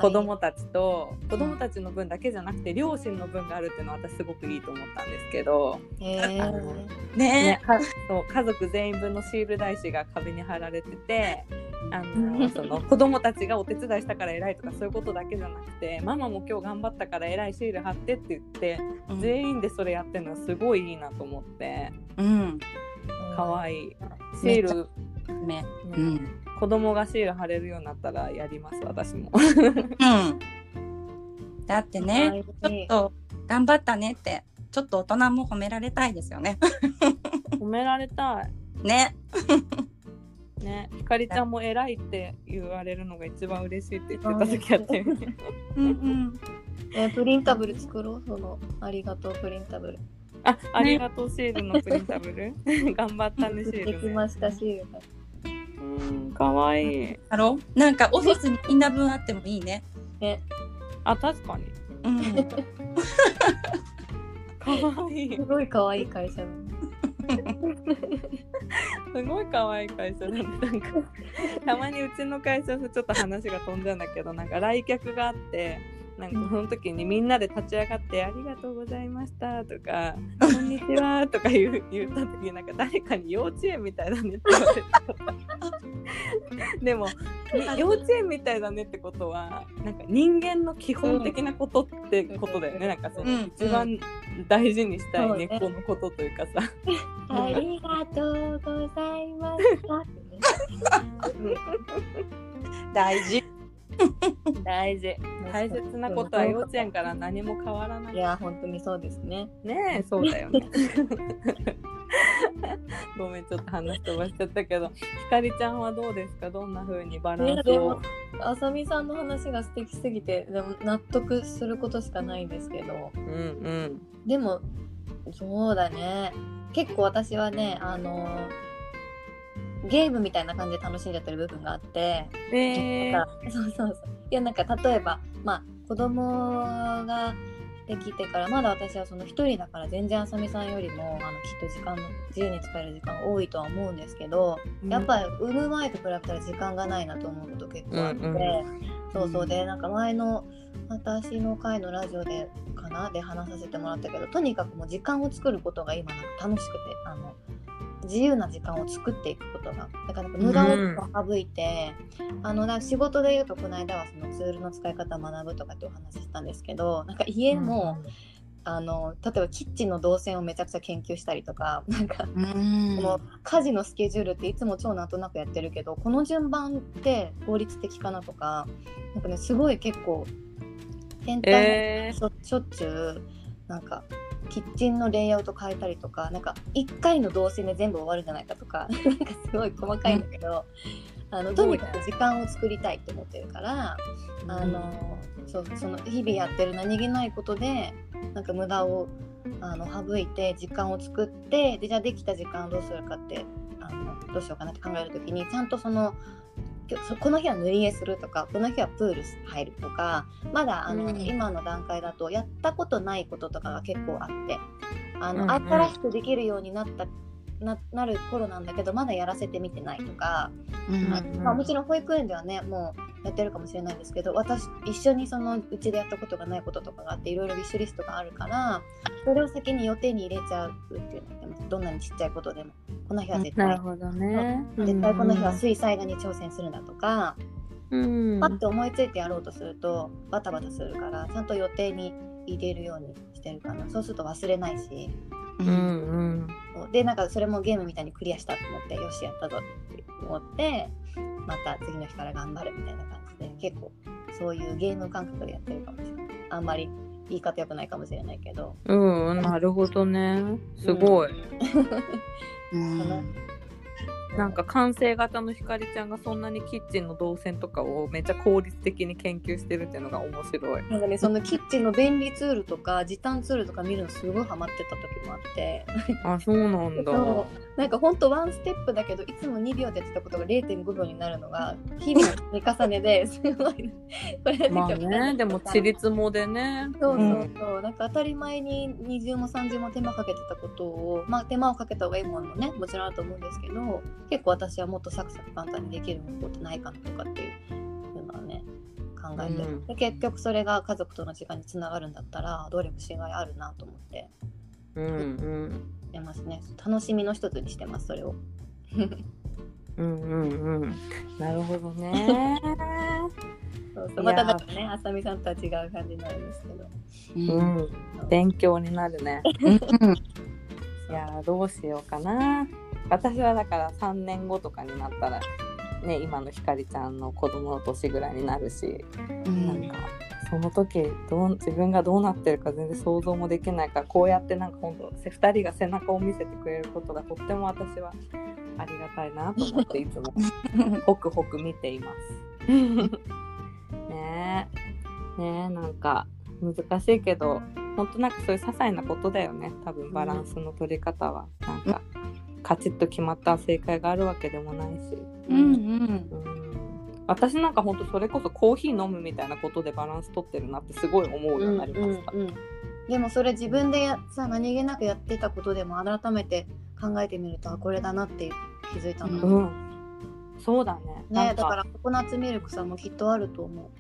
子供たちと子供たちの分だけじゃなくて両親の分があるっていうのは私すごくいいと思ったんですけど、へあのーね。そう家族全員分のシール台紙が壁に貼られててあの その子供たちがお手伝いしたから偉いとかそういうことだけじゃなくてママも今日頑張ったから偉いシール貼ってって言ってうん。全員でそれやってるのはすごいいいなと思って。うん、可愛いシール、ね、ねうん、子供がシール貼れるようになったらやります私も。うん。だってね、ちょっと頑張ったねって、ちょっと大人も褒められたいですよね。褒められたい。ね。ね、ひかりちゃんも偉いって言われるのが一番嬉しいって言ってた時あって。うんうん。え プリンタブル作ろうそのありがとうプリンタブルあ、ありがとうシールのプリンタブル。頑張ったねシでール、ね。きましたシールがうん、かわいい。だろなんかオフィスにみんな分あってもいいね。ねあ、確かに。うん。かわいい す。ごい可愛い会社だねすごい可愛い会社なんで、なんか。たまにうちの会社とちょっと話が飛んじゃうんだけど、なんか来客があって。なんかその時にみんなで立ち上がって「ありがとうございました」とか「こんにちは」とか言う言った時になんか誰かに幼稚園みたいだねって言われた でもに 幼稚園みたいだねってことはなんか人間の基本的なことってことだよね、なんかその、うん。一番大事にしたい根っこのことというかさ、ありがとうございました。大事。大事。大切なことは幼稚園から何も変わらない。いや本当にそうですね。ねえそうだよね。ごめんちょっと話飛ばしちゃったけど。ひかりちゃんはどうですか？どんな風にバランスを？あさみさんの話が素敵すぎてでも納得することしかないんですけど。うんうん。でもそうだね。結構私はねあのゲームみたいな感じで楽しんじゃってる部分があって、えなんかそうそうそう。いやなんか例えばまあ子供ができてからまだ私はその一人だから全然あさみさんよりもあのきっと時間の自由に使える時間多いとは思うんですけど、やっぱり産む前と比べたら時間がないなと思うこと結構あって、うんうん。そうそう。でなんか前の私の回のラジオでかな？で話させてもらったけどとにかくもう時間を作ることが今なんか楽しくてあの自由な時間を作っていくことがだから無駄を省いて、あのなんか仕事で言うとこの間はそのツールの使い方を学ぶとかってお話ししたんですけどなんか家も、あの例えばキッチンの動線をめちゃくちゃ研究したりとか なんかうん。この家事のスケジュールっていつも超なんとなくやってるけどこの順番って効率的かなとかなんかねすごい結構変態えしょしょっちゅうなんかキッチンのレイアウト変えたりとかなんか1回の動線で全部終わるんじゃないかとか なんかすごい細かいんだけど、あのとにかく時間を作りたいって思ってるから。あのそうその日々やってる何気ないことでなんか無駄をあの省いて時間を作ってでじゃあできた時間をどうするかってあのどうしようかなって考える時にちゃんとそのこの日は塗り絵するとかこの日はプール入るとかまだあの、うん。今の段階だとやったことないこととかが結構あってあの、うんうん。新しくできるようになったななる頃なんだけどまだやらせてみてないとか、うんあまあ、もちろん保育園ではねもうやってるかもしれないんですけど私一緒にそのうちでやったことがないこととかがあっていろいろウィッシュリストがあるからそれを先に予定に入れちゃうっていうのってますどんなにちっちゃいことでもこの日は絶対なるほどね。絶対この日は水彩画に挑戦するんだとか、うん。パッと思いついてやろうとするとバタバタするからちゃんと予定に入れるようにしてるかなそうすると忘れないしうんうん。そうでなんかそれもゲームみたいにクリアしたと思ってよしやったぞって思ってまた次の日から頑張るみたいな感じで結構そういうゲーム感覚でやってるかもしれないあんまり言い方良くないかもしれないけどうん、なるほどね。すごい。うん なんか完成型のひかりちゃんがそんなにキッチンの動線とかをめっちゃ効率的に研究してるっていうのが面白い。なんかねそのキッチンの便利ツールとか時短ツールとか見るのすごいハマってた時もあってあ、そうなんだ。なんかほんとワンステップだけどいつも2秒でやってたことが0.5秒になるのが 日々の積み重ねですごいこれはまあね、でもちりつもでね。そうそうそう、なんか当たり前に二重も三重も手間かけてたことをまあ手間をかけた方がいいものもねもちろんあると思うんですけど結構私はもっとサクサク簡単にできる方法ってないかなとかっていうのはね考えて、うん。で結局それが家族との時間につながるんだったら努力しがいあるなと思って。うんうん。してますね楽しみの一つにしてますそれを。うんうんうん。なるほどね。そうそうまただからねあさみさんとは違う感じになるんですけど。ううんん。勉強になるね。うん いやーどうしようかな。私はだから3年後とかになったら、ね、今のひかりちゃんの子供の年ぐらいになるし、なんかその時どう自分がどうなってるか全然想像もできないからこうやってなんか本当2人が背中を見せてくれることがとっても私はありがたいなと思っていつもホクホク見ています。ねえねえなんか難しいけど本当なんかそういう些細なことだよね多分バランスの取り方は、なんかカチッと決まった正解があるわけでもないし。うんうんうん私なんか本当それこそコーヒー飲むみたいなことでバランス取ってるなってすごい思うようになりました。うんうんうん。でもそれ自分でやさ何気なくやってたことでも改めて考えてみるとあこれだなって気づいたの、ううん。そうだね。ねだからココナッツミルクさんもきっとあると思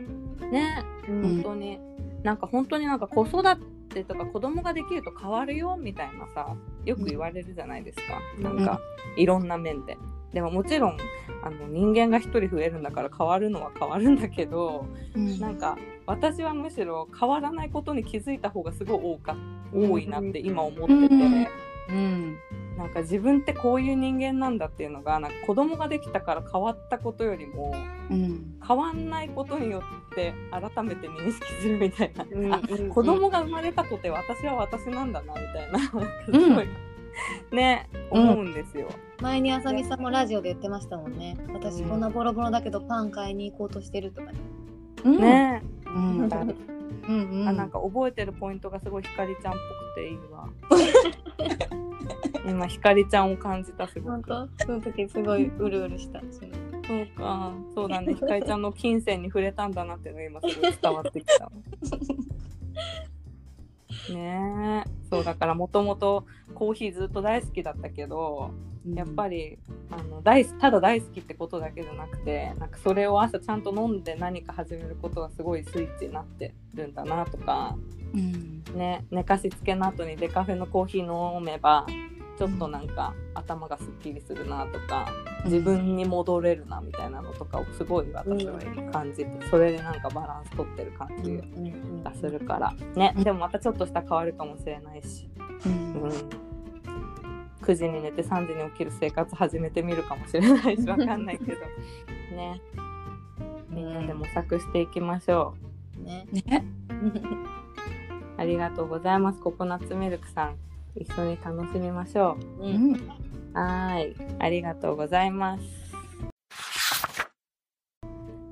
ね、う。ん。本当に。なんか本当になんか子育てとか子供ができると変わるよみたいなさよく言われるじゃないですか、うん。なんかいろんな面で。でももちろんあの人間が一人増えるんだから変わるのは変わるんだけどうん。なんか私はむしろ変わらないことに気づいた方がすごい多か多いなって今思ってて、うん。うん。なんか自分ってこういう人間なんだっていうのがなんか子供ができたから変わったことよりもうん。変わんないことによって改めて認識するみたいな、うんあうん。子供が生まれたとて私は私なんだなみたいな。すうん。ごい、ね思うんですよ。前にあさみさんもラジオで言ってましたもんね。私うんこんなボロボロだけどパン買いに行こうとしてるとかね。うんねうんだうんうんあなんか覚えてるポイントがすごいひかりちゃんっぽくていいわ。今ひかりちゃんを感じたすご本く。当？その時すごいうるうるした。そうか、そうだね、ひかりちゃんの金銭に触れたんだなっていうのが今すごい伝わってきたわ。ねえ、そうだからもともとコーヒーずっと大好きだったけど、やっぱりあの大好ただ大好きってことだけじゃなくてなんかそれを朝ちゃんと飲んで何か始めることがすごいスイッチになってるんだなとか、うん。ね、寝かしつけの後にデカフェのコーヒー飲めばちょっとなんか頭がすっきりするなとか自分に戻れるなみたいなのとかをすごい私は感じてそれでなんかバランス取ってる感じがするから。ねでもまたちょっとした変わるかもしれないし、ううん。ん、9時に寝て3時に起きる生活始めてみるかもしれないしわかんないけど。ね。みんなで模索していきましょね。ね。うありがとうございます。ココナッツミルクさん一緒に楽しみましょうう。うんんはーい、ありがとうございます。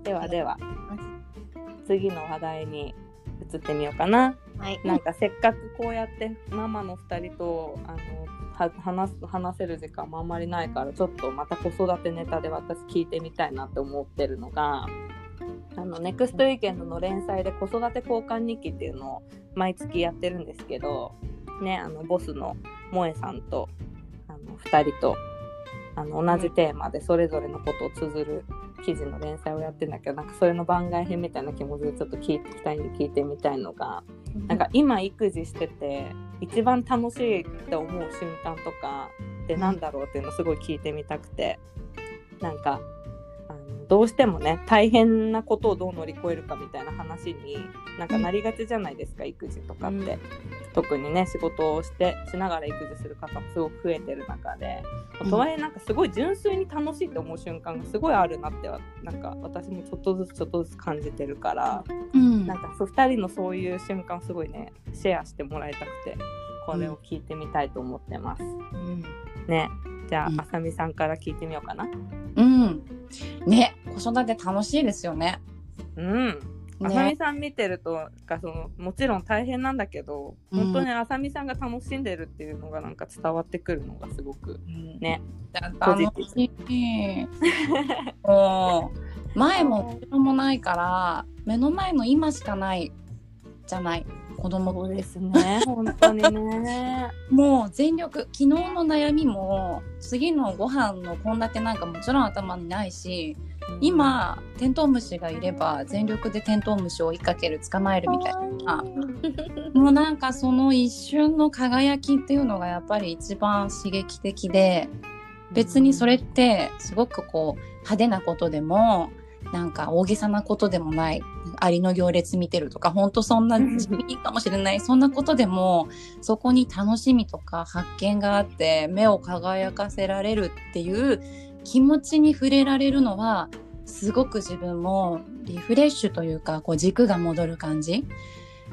ではでは、次の話題に移ってみようかな。はい。なんかせっかくこうやってママの2人とあのは話す話せる時間もあんまりないからちょっとまた子育てネタで私聞いてみたいなって思ってるのがあのネクストウィーケンドの連載で子育て交換日記っていうのを毎月やってるんですけど、ね、あのボスの萌えさんとあの2人とあの同じテーマでそれぞれのことを綴る記事の連載をやってんだけどなんかそれの番外編みたいな気持ちでちょっと聞きたいんで聞いてみたいのがなんか今育児してて一番楽しいって思う瞬間とかってなんだろうっていうのをすごい聞いてみたくてなんかあのどうしてもね大変なことをどう乗り越えるかみたいな話になんかなりがちじゃないですか、育児とかって、うん特にね仕事をしてしながら育児する方もすごく増えてる中で、うんとはいえなんかすごい純粋に楽しいって思う瞬間がすごいあるなってはなんか私もちょっとずつちょっとずつ感じてるから。うんなんかそう2人のそういう瞬間をすごいねシェアしてもらいたくてこれを聞いてみたいと思ってます。うんねじゃあ、うんあさみさんから聞いてみようかな。うん。ね、子育て楽しいですよね。うん。あさみね。さん見てるとかそのもちろん大変なんだけど、うん本当にあさみさんが楽しんでるっていうのがなんか伝わってくるのがすごくね。楽しい。もう前も後ろもないから目の前の今しかないじゃない子供ですね本当にね。もう全力昨日の悩みも次のご飯の献立なんかもちろん頭にないし今テントウムシがいれば全力でテントウムシを追いかける捕まえるみたいな。もうなんかその一瞬の輝きっていうのがやっぱり一番刺激的で別にそれってすごくこう派手なことでもなんか大げさなことでもないアリの行列見てるとか本当そんな地味かもしれないそんなことでもそこに楽しみとか発見があって目を輝かせられるっていう気持ちに触れられるのはすごく自分もリフレッシュというかこう軸が戻る感じ。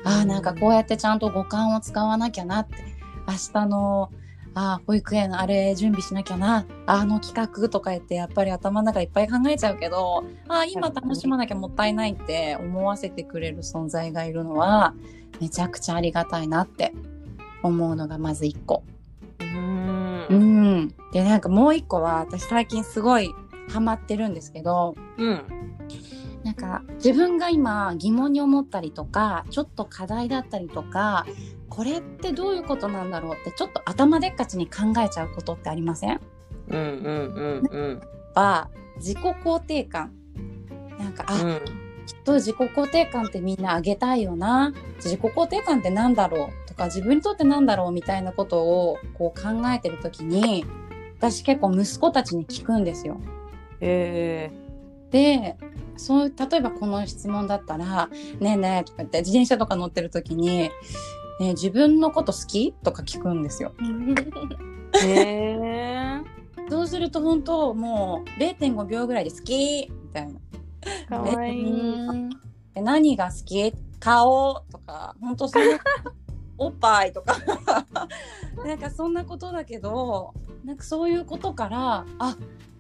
ああなんかこうやってちゃんと五感を使わなきゃなって。明日のあー保育園あれ準備しなきゃな。あの企画とか言ってやっぱり頭の中いっぱい考えちゃうけどあー今楽しまなきゃもったいないって思わせてくれる存在がいるのはめちゃくちゃありがたいなって思うのがまず一個。うんう。ん、でなんかもう一個は私最近すごいハマってるんですけどうん。なんか自分が今疑問に思ったりとかちょっと課題だったりとかこれってどういうことなんだろうってちょっと頭でっかちに考えちゃうことってありません？うんうんうんうん。は自己肯定感なんかあ、うんきっと自己肯定感ってみんな上げたいよな自己肯定感ってなんだろう？とか自分にとってなんだろうみたいなことをこう考えてる時に私結構息子たちに聞くんですよ。えでそう例えばこの質問だったら「ねえねえ」とか言って自転車とか乗ってる時に「ねえ自分のこと好き?」とか聞くんですよ。ー、えそうすると本当もう0.5秒ぐらいで「好き!」みたいな。ー、かわいい。で何が好き？顔とか本当そのおっぱいとか なんかそんなことだけどなんかそういうことからあ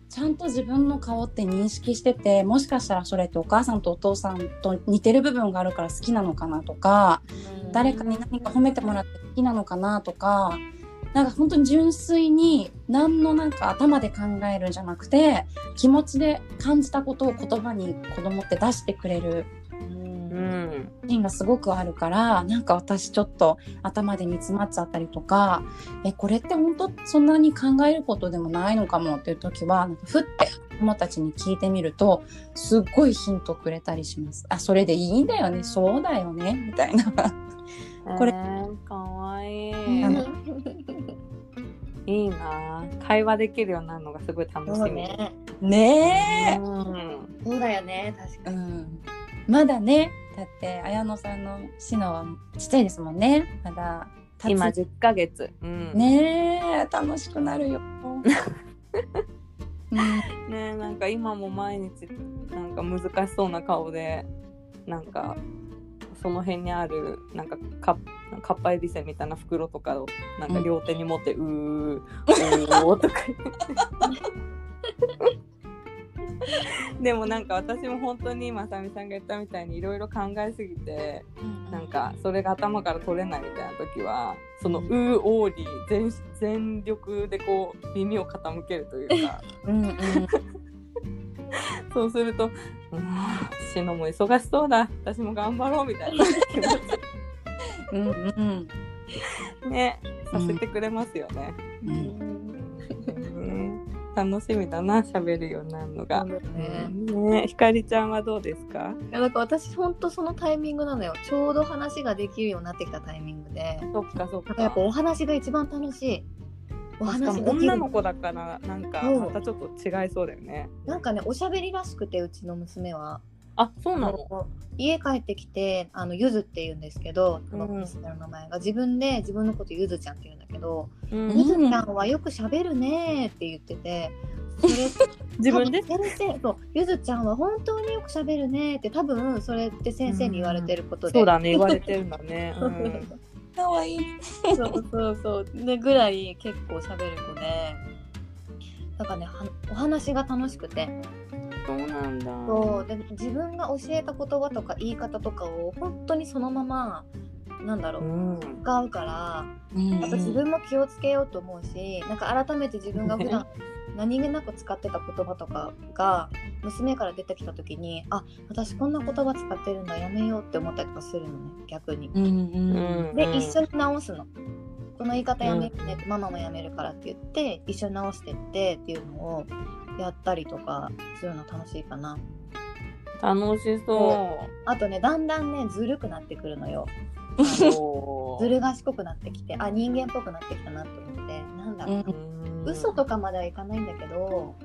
ちゃんと自分の顔って認識しててもしかしたらそれってお母さんとお父さんと似てる部分があるから好きなのかなとか誰かに何か褒めてもらって好きなのかなとかなんか本当に純粋に何のなんか頭で考えるんじゃなくて気持ちで感じたことを言葉に子供って出してくれるうん。シーンがすごくあるからなんか私ちょっと頭で煮詰まっちゃったりとかえこれって本当そんなに考えることでもないのかもっていう時はなんかふって子供たちに聞いてみるとすっごいヒントくれたりします。あそれでいいんだよねそうだよねみたいな。これえー、かわいい。うんいいな。会話できるようになるのがすごい楽しみ。ね。ねうん。そうだよね、確え、かに。うん、まだねだって綾乃さんのシノはちっちゃいですもんねまだ今10ヶ月。うん。ねえ楽しくなるよ。うんねなんか今も毎日なんか難しそうな顔でなんかその辺にあるなんかかかっぱえびせんみたいな袋とかをなんか両手に持って、うー おーとか言って でもなんか私も本当にまさみさんが言ったみたいにいろいろ考えすぎてなんかそれが頭から取れないみたいな時はその「うーおーり」全全力でこう耳を傾けるというかうんうん。そうすると「うんしのも忙しそうだ私も頑張ろう」みたいな気持うんうん。ちねさせてくれますよね。うん。うん楽しみだな喋るようになるのが。ね。ねひかりちゃんはどうですか？いやなんか私ほんとそのタイミングなのよ。ちょうど話ができるようになってきたタイミングで。そっかそっか。やっぱお話が一番楽しい。お話女の子だからなんかまたちょっと違いそうだよね。なんかねおしゃべりらしくてうちの娘はあそうなの？家帰ってきてあのゆずって言うんですけど、の名前が。自分で自分のことゆずちゃんって言うんだけど、うん。ゆずちゃんはよくしゃべるねーって言っててそれ 自分で？先生そうゆずちゃんは本当によくしゃべるねーって多分それって先生に言われてることで、そうだね言われてるんだね。うん。かわいい。そうそうそう。でぐらい結構しゃべる子で。なんかねはお話が楽しくてそうなんだ。そうで自分が教えた言葉とか言い方とかを本当にそのままなんだろう、うん。使うからうんやっぱ自分も気をつけようと思うしなんか改めて自分が普段 何気なく使ってた言葉とかが娘から出てきた時にあ私こんな言葉使ってるんだやめようって思ったりとかするのね逆に。うんうんうんで、一緒に直すの。この言い方やめてね、ママもやめるからって言って一緒に直してってっていうのをやったりとかするの楽しいかな。楽しそあとねだんだんねずるくなってくるのよ。ずる賢くなってきてあ人間っぽくなってきたなと思ってなんだろう、うん嘘とかまではいかないんだけど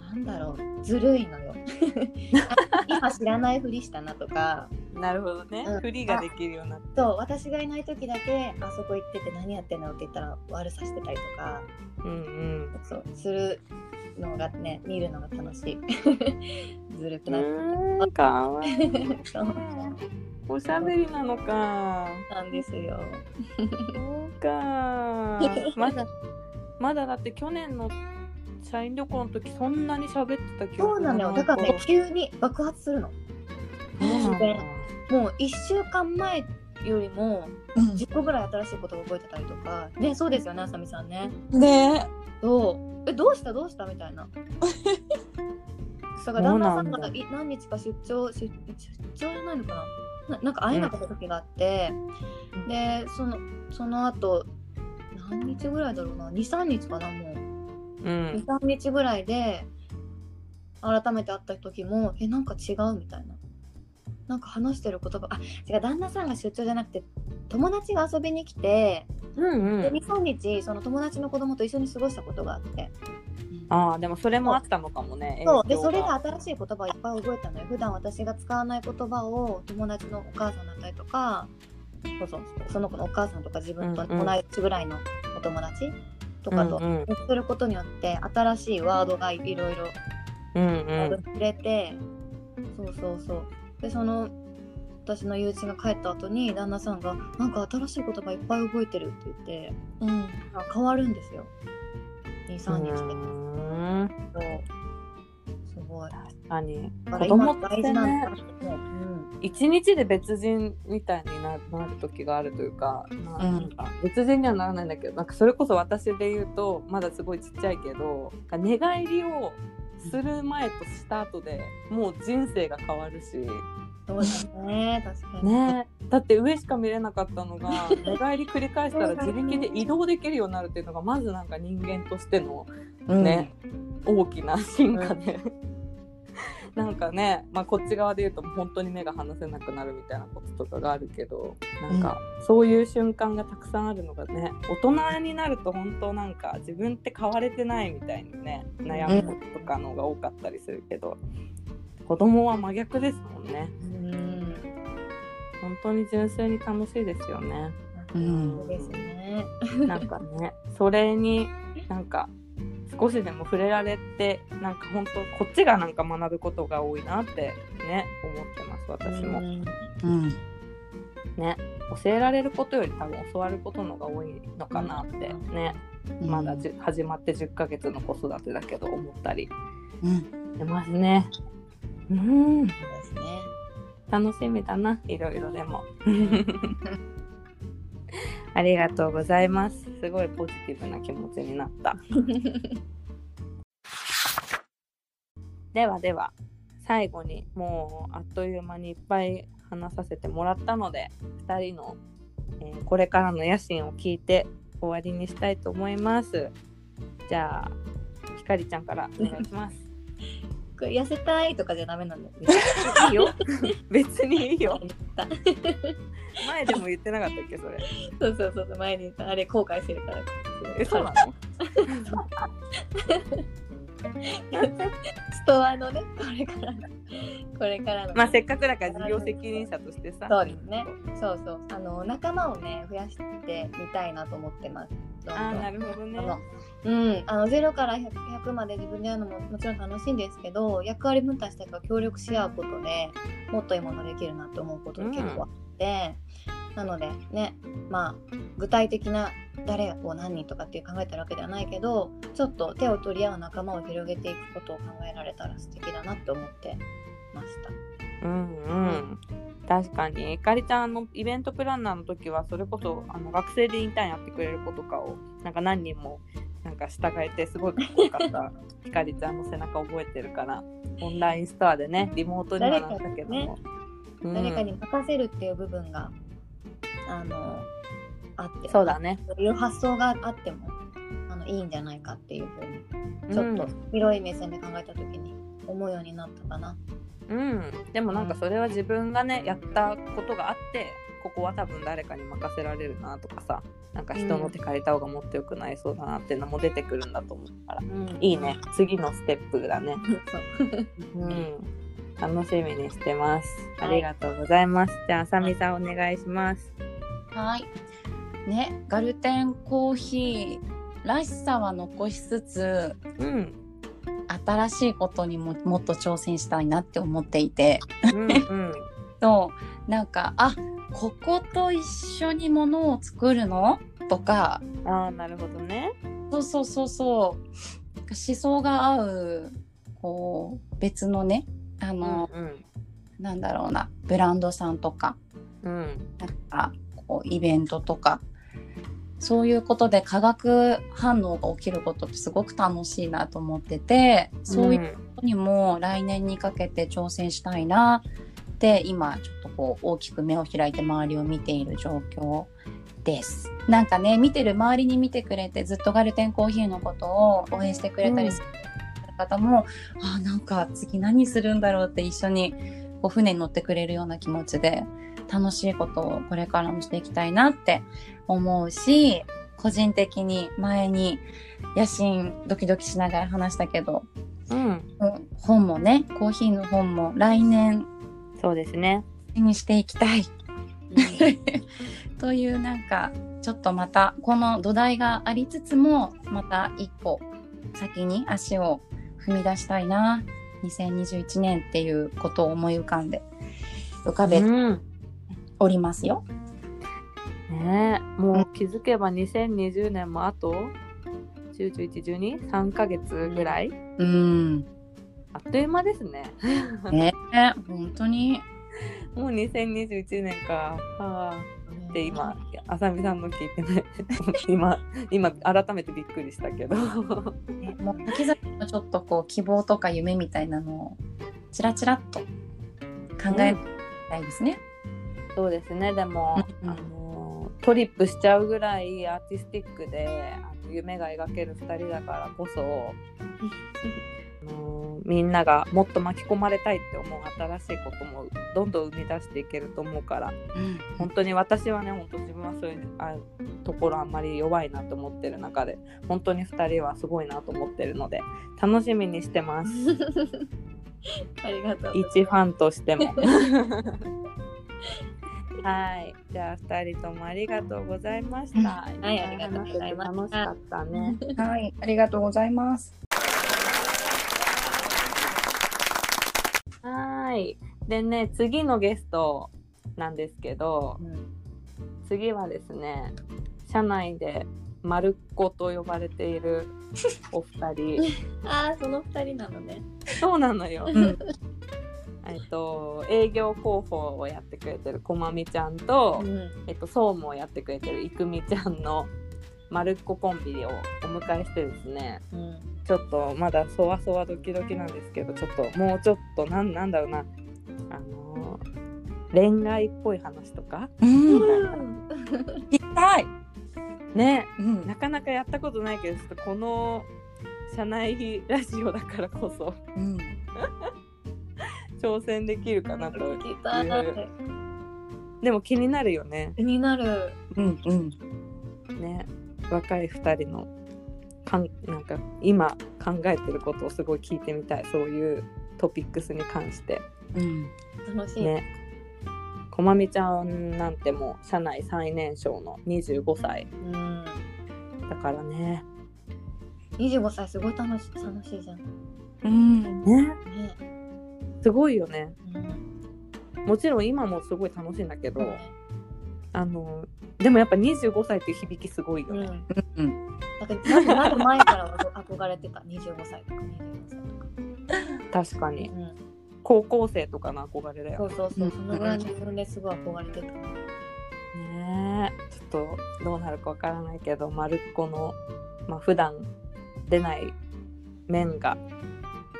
なんだろうずるいのよ。あ今知らないふりしたなとかなるほどねうん。振りができるようになって。そう私がいない時だけあそこ行ってて何やってんのって言ったら悪さしてたりとか。うんうん。そうするのがね見るのが楽しい。ずるくうなって。かわいい。おしゃべりなのか。なんですよ。そうか。まだ、まだだって去年の社員旅行の時そんなに喋ってた記憶そうなのよ。だからね急に爆発するの。もう1週間前よりもうん。10個ぐらい新しいことを覚えてたりとか。ねそうですよねあさみさんね。ね。そうえどうした？どうした？みたいな。だから旦那さんがい何日か出張出出張じゃないのかな？ななんか会えなかった時があって、うんでそのその後何日ぐらいだろうな？23日かなもう。うん。23日ぐらいで改めて会った時もえなんか違う？みたいな。なんか話してる言葉あ違う旦那さんが出張じゃなくて友達が遊びに来て、うんうん。で23日その友達の子供と一緒に過ごしたことがあって。ああ、でもそれもあったのかもね。そう。でそれで新しい言葉をいっぱい覚えたのよ。普段私が使わない言葉を友達のお母さんだったりとかそうそうその子のお母さんとか自分とうんうん。同じぐらいのお友達とかとうんうん。接することによって新しいワードがいろいろうんワードうに触れて、そうそうそう。でその私の友人が帰った後に旦那さんが「なんか新しい言葉いっぱい覚えてる」って言ってうんあ変わるんですよ23ん。日で。うんすごい。確かに。子供今ってねだ、うん一日で別人みたいにななる時があるというか、なんか別人にはならないんだけどなんかそれこそ私で言うとまだすごいちっちゃいけど寝返りをする前とした後でもう人生が変わるし、そうだね、確かに。ね、だって上しか見れなかったのが寝返り繰り返したら自力で移動できるようになるっていうのがまずなんか人間としてのね、大きな進化で、なんかね、まあ、こっち側で言うと本当に目が離せなくなるみたいなこととかがあるけどなんかそういう瞬間がたくさんあるのがね大人になると本当なんか自分って変われてないみたいにね悩むこととかのが多かったりするけど、子供は真逆ですもんねうん。本当に純粋に楽しいですよね。うんそうですね。なんかね、それになんか少しでも触れられて、なんか本当こっちがなんか学ぶことが多いなってね、思ってます、私も。うんうんね、教えられることより多分教わることのが多いのかなってね、まだじゅ始まって10ヶ月の子育てだけど思ったりうん、出ますね。うん。ですね。楽しみだな、いろいろでも。ありがとうございます。すごいポジティブな気持ちになった。ではでは、最後にもうあっという間にいっぱい話させてもらったので、2人の、えーこれからの野心を聞いて終わりにしたいと思います。じゃあ、ひかりちゃんからお願いします。これ痩せたいとかじゃダメなんだよ。いいよ。別にいいよ。前でも言ってなかったっけ、それ。そうそうそう前に言ったあれ後悔してるから。え、そうなの？ストアのねこれからのこれからの。まあせっかくだから事業責任者としてさ。そうですね。そうそうあの仲間をね増やしてみたいなと思ってます。ああ、なるほどねうん、あの0から 100, 100まで自分でやるのももちろん楽しいんですけど役割分担してから協力し合うことでもっといいものできるなと思うことが結構あって、なのでねまあ具体的な誰を何人とかっていう考えてるわけではないけどちょっと手を取り合う仲間を広げていくことを考えられたら素敵だなって思ってました。うんうん。確かに、かりちゃんのイベントプランナーの時は、それこそあの学生でインターンやってくれる子とかを、なんか何人もなんか従えて、すごいかっこよかったひかりちゃんの背中覚えてるから、オンラインストアでね、リモートにはなったけども。うん誰かに任せるっていう部分があのあってそうだね。そういう発想があってもあのいいんじゃないかっていうふうにちょっとうん広い目線で考えた時に思うようになったかな。うん、でもなんかそれは自分がねやったことがあってここは多分誰かに任せられるなとかさなんか人の手借りた方がもっと良くなりそうだなっていうのも出てくるんだと思うから。いいね。次のステップだね、う。ん、楽しみにしてます。ありがとうございます、じゃああさみさんお願いします。はい。ね、ガルテンコーヒーらしさは残しつつ、うん新しいことにももっと挑戦したいなって思っていて、うんうん。そう、なんか、あ、ここと一緒にものを作るの？とか、ああなるほどね。そうそうそうそう、思想が合う、こう、別のね、あの、うん。なんだろうな、ブランドさんとか、うん。なんかこうイベントとかそういうことで化学反応が起きることってすごく楽しいなと思っててそういうことにも来年にかけて挑戦したいなって今ちょっとこう大きく目を開いて周りを見ている状況です。なんかね見てる周りに見てくれてずっとガルテンコーヒーのことを応援してくれたりする方も、あーなんか次何するんだろうって一緒にこう船に乗ってくれるような気持ちで楽しいことをこれからもしていきたいなって思うし個人的に前に野心ドキドキしながら話したけどうん。うん本もねコーヒーの本も来年そうですね。手にしていきたい。というなんかちょっとまたこの土台がありつつもまた一歩先に足を踏み出したいな2021年っていうことを思い浮かんで浮かべてうん。おりますよ。ねえもう気づけば2020年もあと 1112?3 ヶ月ぐらい？うんあっという間ですね。ね 本当にもう2021年か。はあ。って今、あさみさんの聞いてね、今、今改めてびっくりしたけど。ねもう先々のちょっとこう希望とか夢みたいなのをちらちらっと考えたいですね。そうですね、でも、うんあのトリップしちゃうぐらいアーティスティックで夢が描ける2人だからこそ、みんながもっと巻き込まれたいって思う新しいこともどんどん生み出していけると思うから本当に私はね本当自分はそういうあところあんまり弱いなと思ってる中で本当に2人はすごいなと思ってるので楽しみにしてます。ありがとう。一ファンとしても はい。じゃあ2人ともありがとうございました。はい。ありがとうございました。楽しかったね。はい、ありがとうございます。はい。でね次のゲストなんですけど次はですね社内でまるっ子と呼ばれている お二人。ああその二人なのね。そうなのよ、う んえっと営業広報をやってくれてるこまみちゃんと、うん。えっと、総務をやってくれてるいくみちゃんのまるっこコンビをお迎えしてですねうん。ちょっとまだそわそわドキドキなんですけどちょっともうちょっとなんなんだろうなあのー恋愛っぽい話とか？うん。聞きたい。ね。うん。なかなかやったことないけどちょっとこの社内ラジオだからこそ。うん挑戦できるかなといでも気になるよね。気になる。うんうん。ね。若い2人のかんなんか今考えてることをすごい聞いてみたい。そういうトピックスに関して。うん。楽しい、ね。こまみちゃんなんてもう社内最年少の25歳。うん。だからね。25歳すごい楽し楽しいじゃん。うん。ね。ねすごいよね。うん。もちろん今もすごい楽しいんだけど、あのでもやっぱ25歳っていう響きすごいようん。ね、うん。だからなる前からは憧れてた？25歳とか24歳とか、確かに。うん、高校生とかの憧れだよそうそうそう。そのぐらいの自分ですごい憧れてた。ねえ。ちょっとどうなるかわからないけどまるっこのまあ普段出ない面が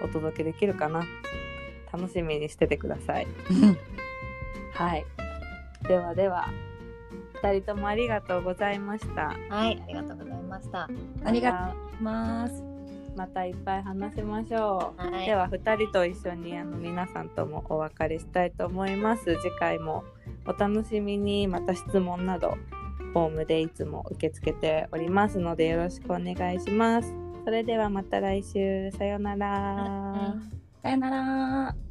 お届けできるかな楽しみにしててください。はい。ではでは2人ともありがとうございました。はいありがとうございました。ありがとうございます。またいっぱい話しましょう。はい。では2人と一緒にあの皆さんともお別れしたいと思います。次回もお楽しみに。また質問などフォームでいつも受け付けておりますのでよろしくお願いします。それではまた来週。さようなら。さよなら。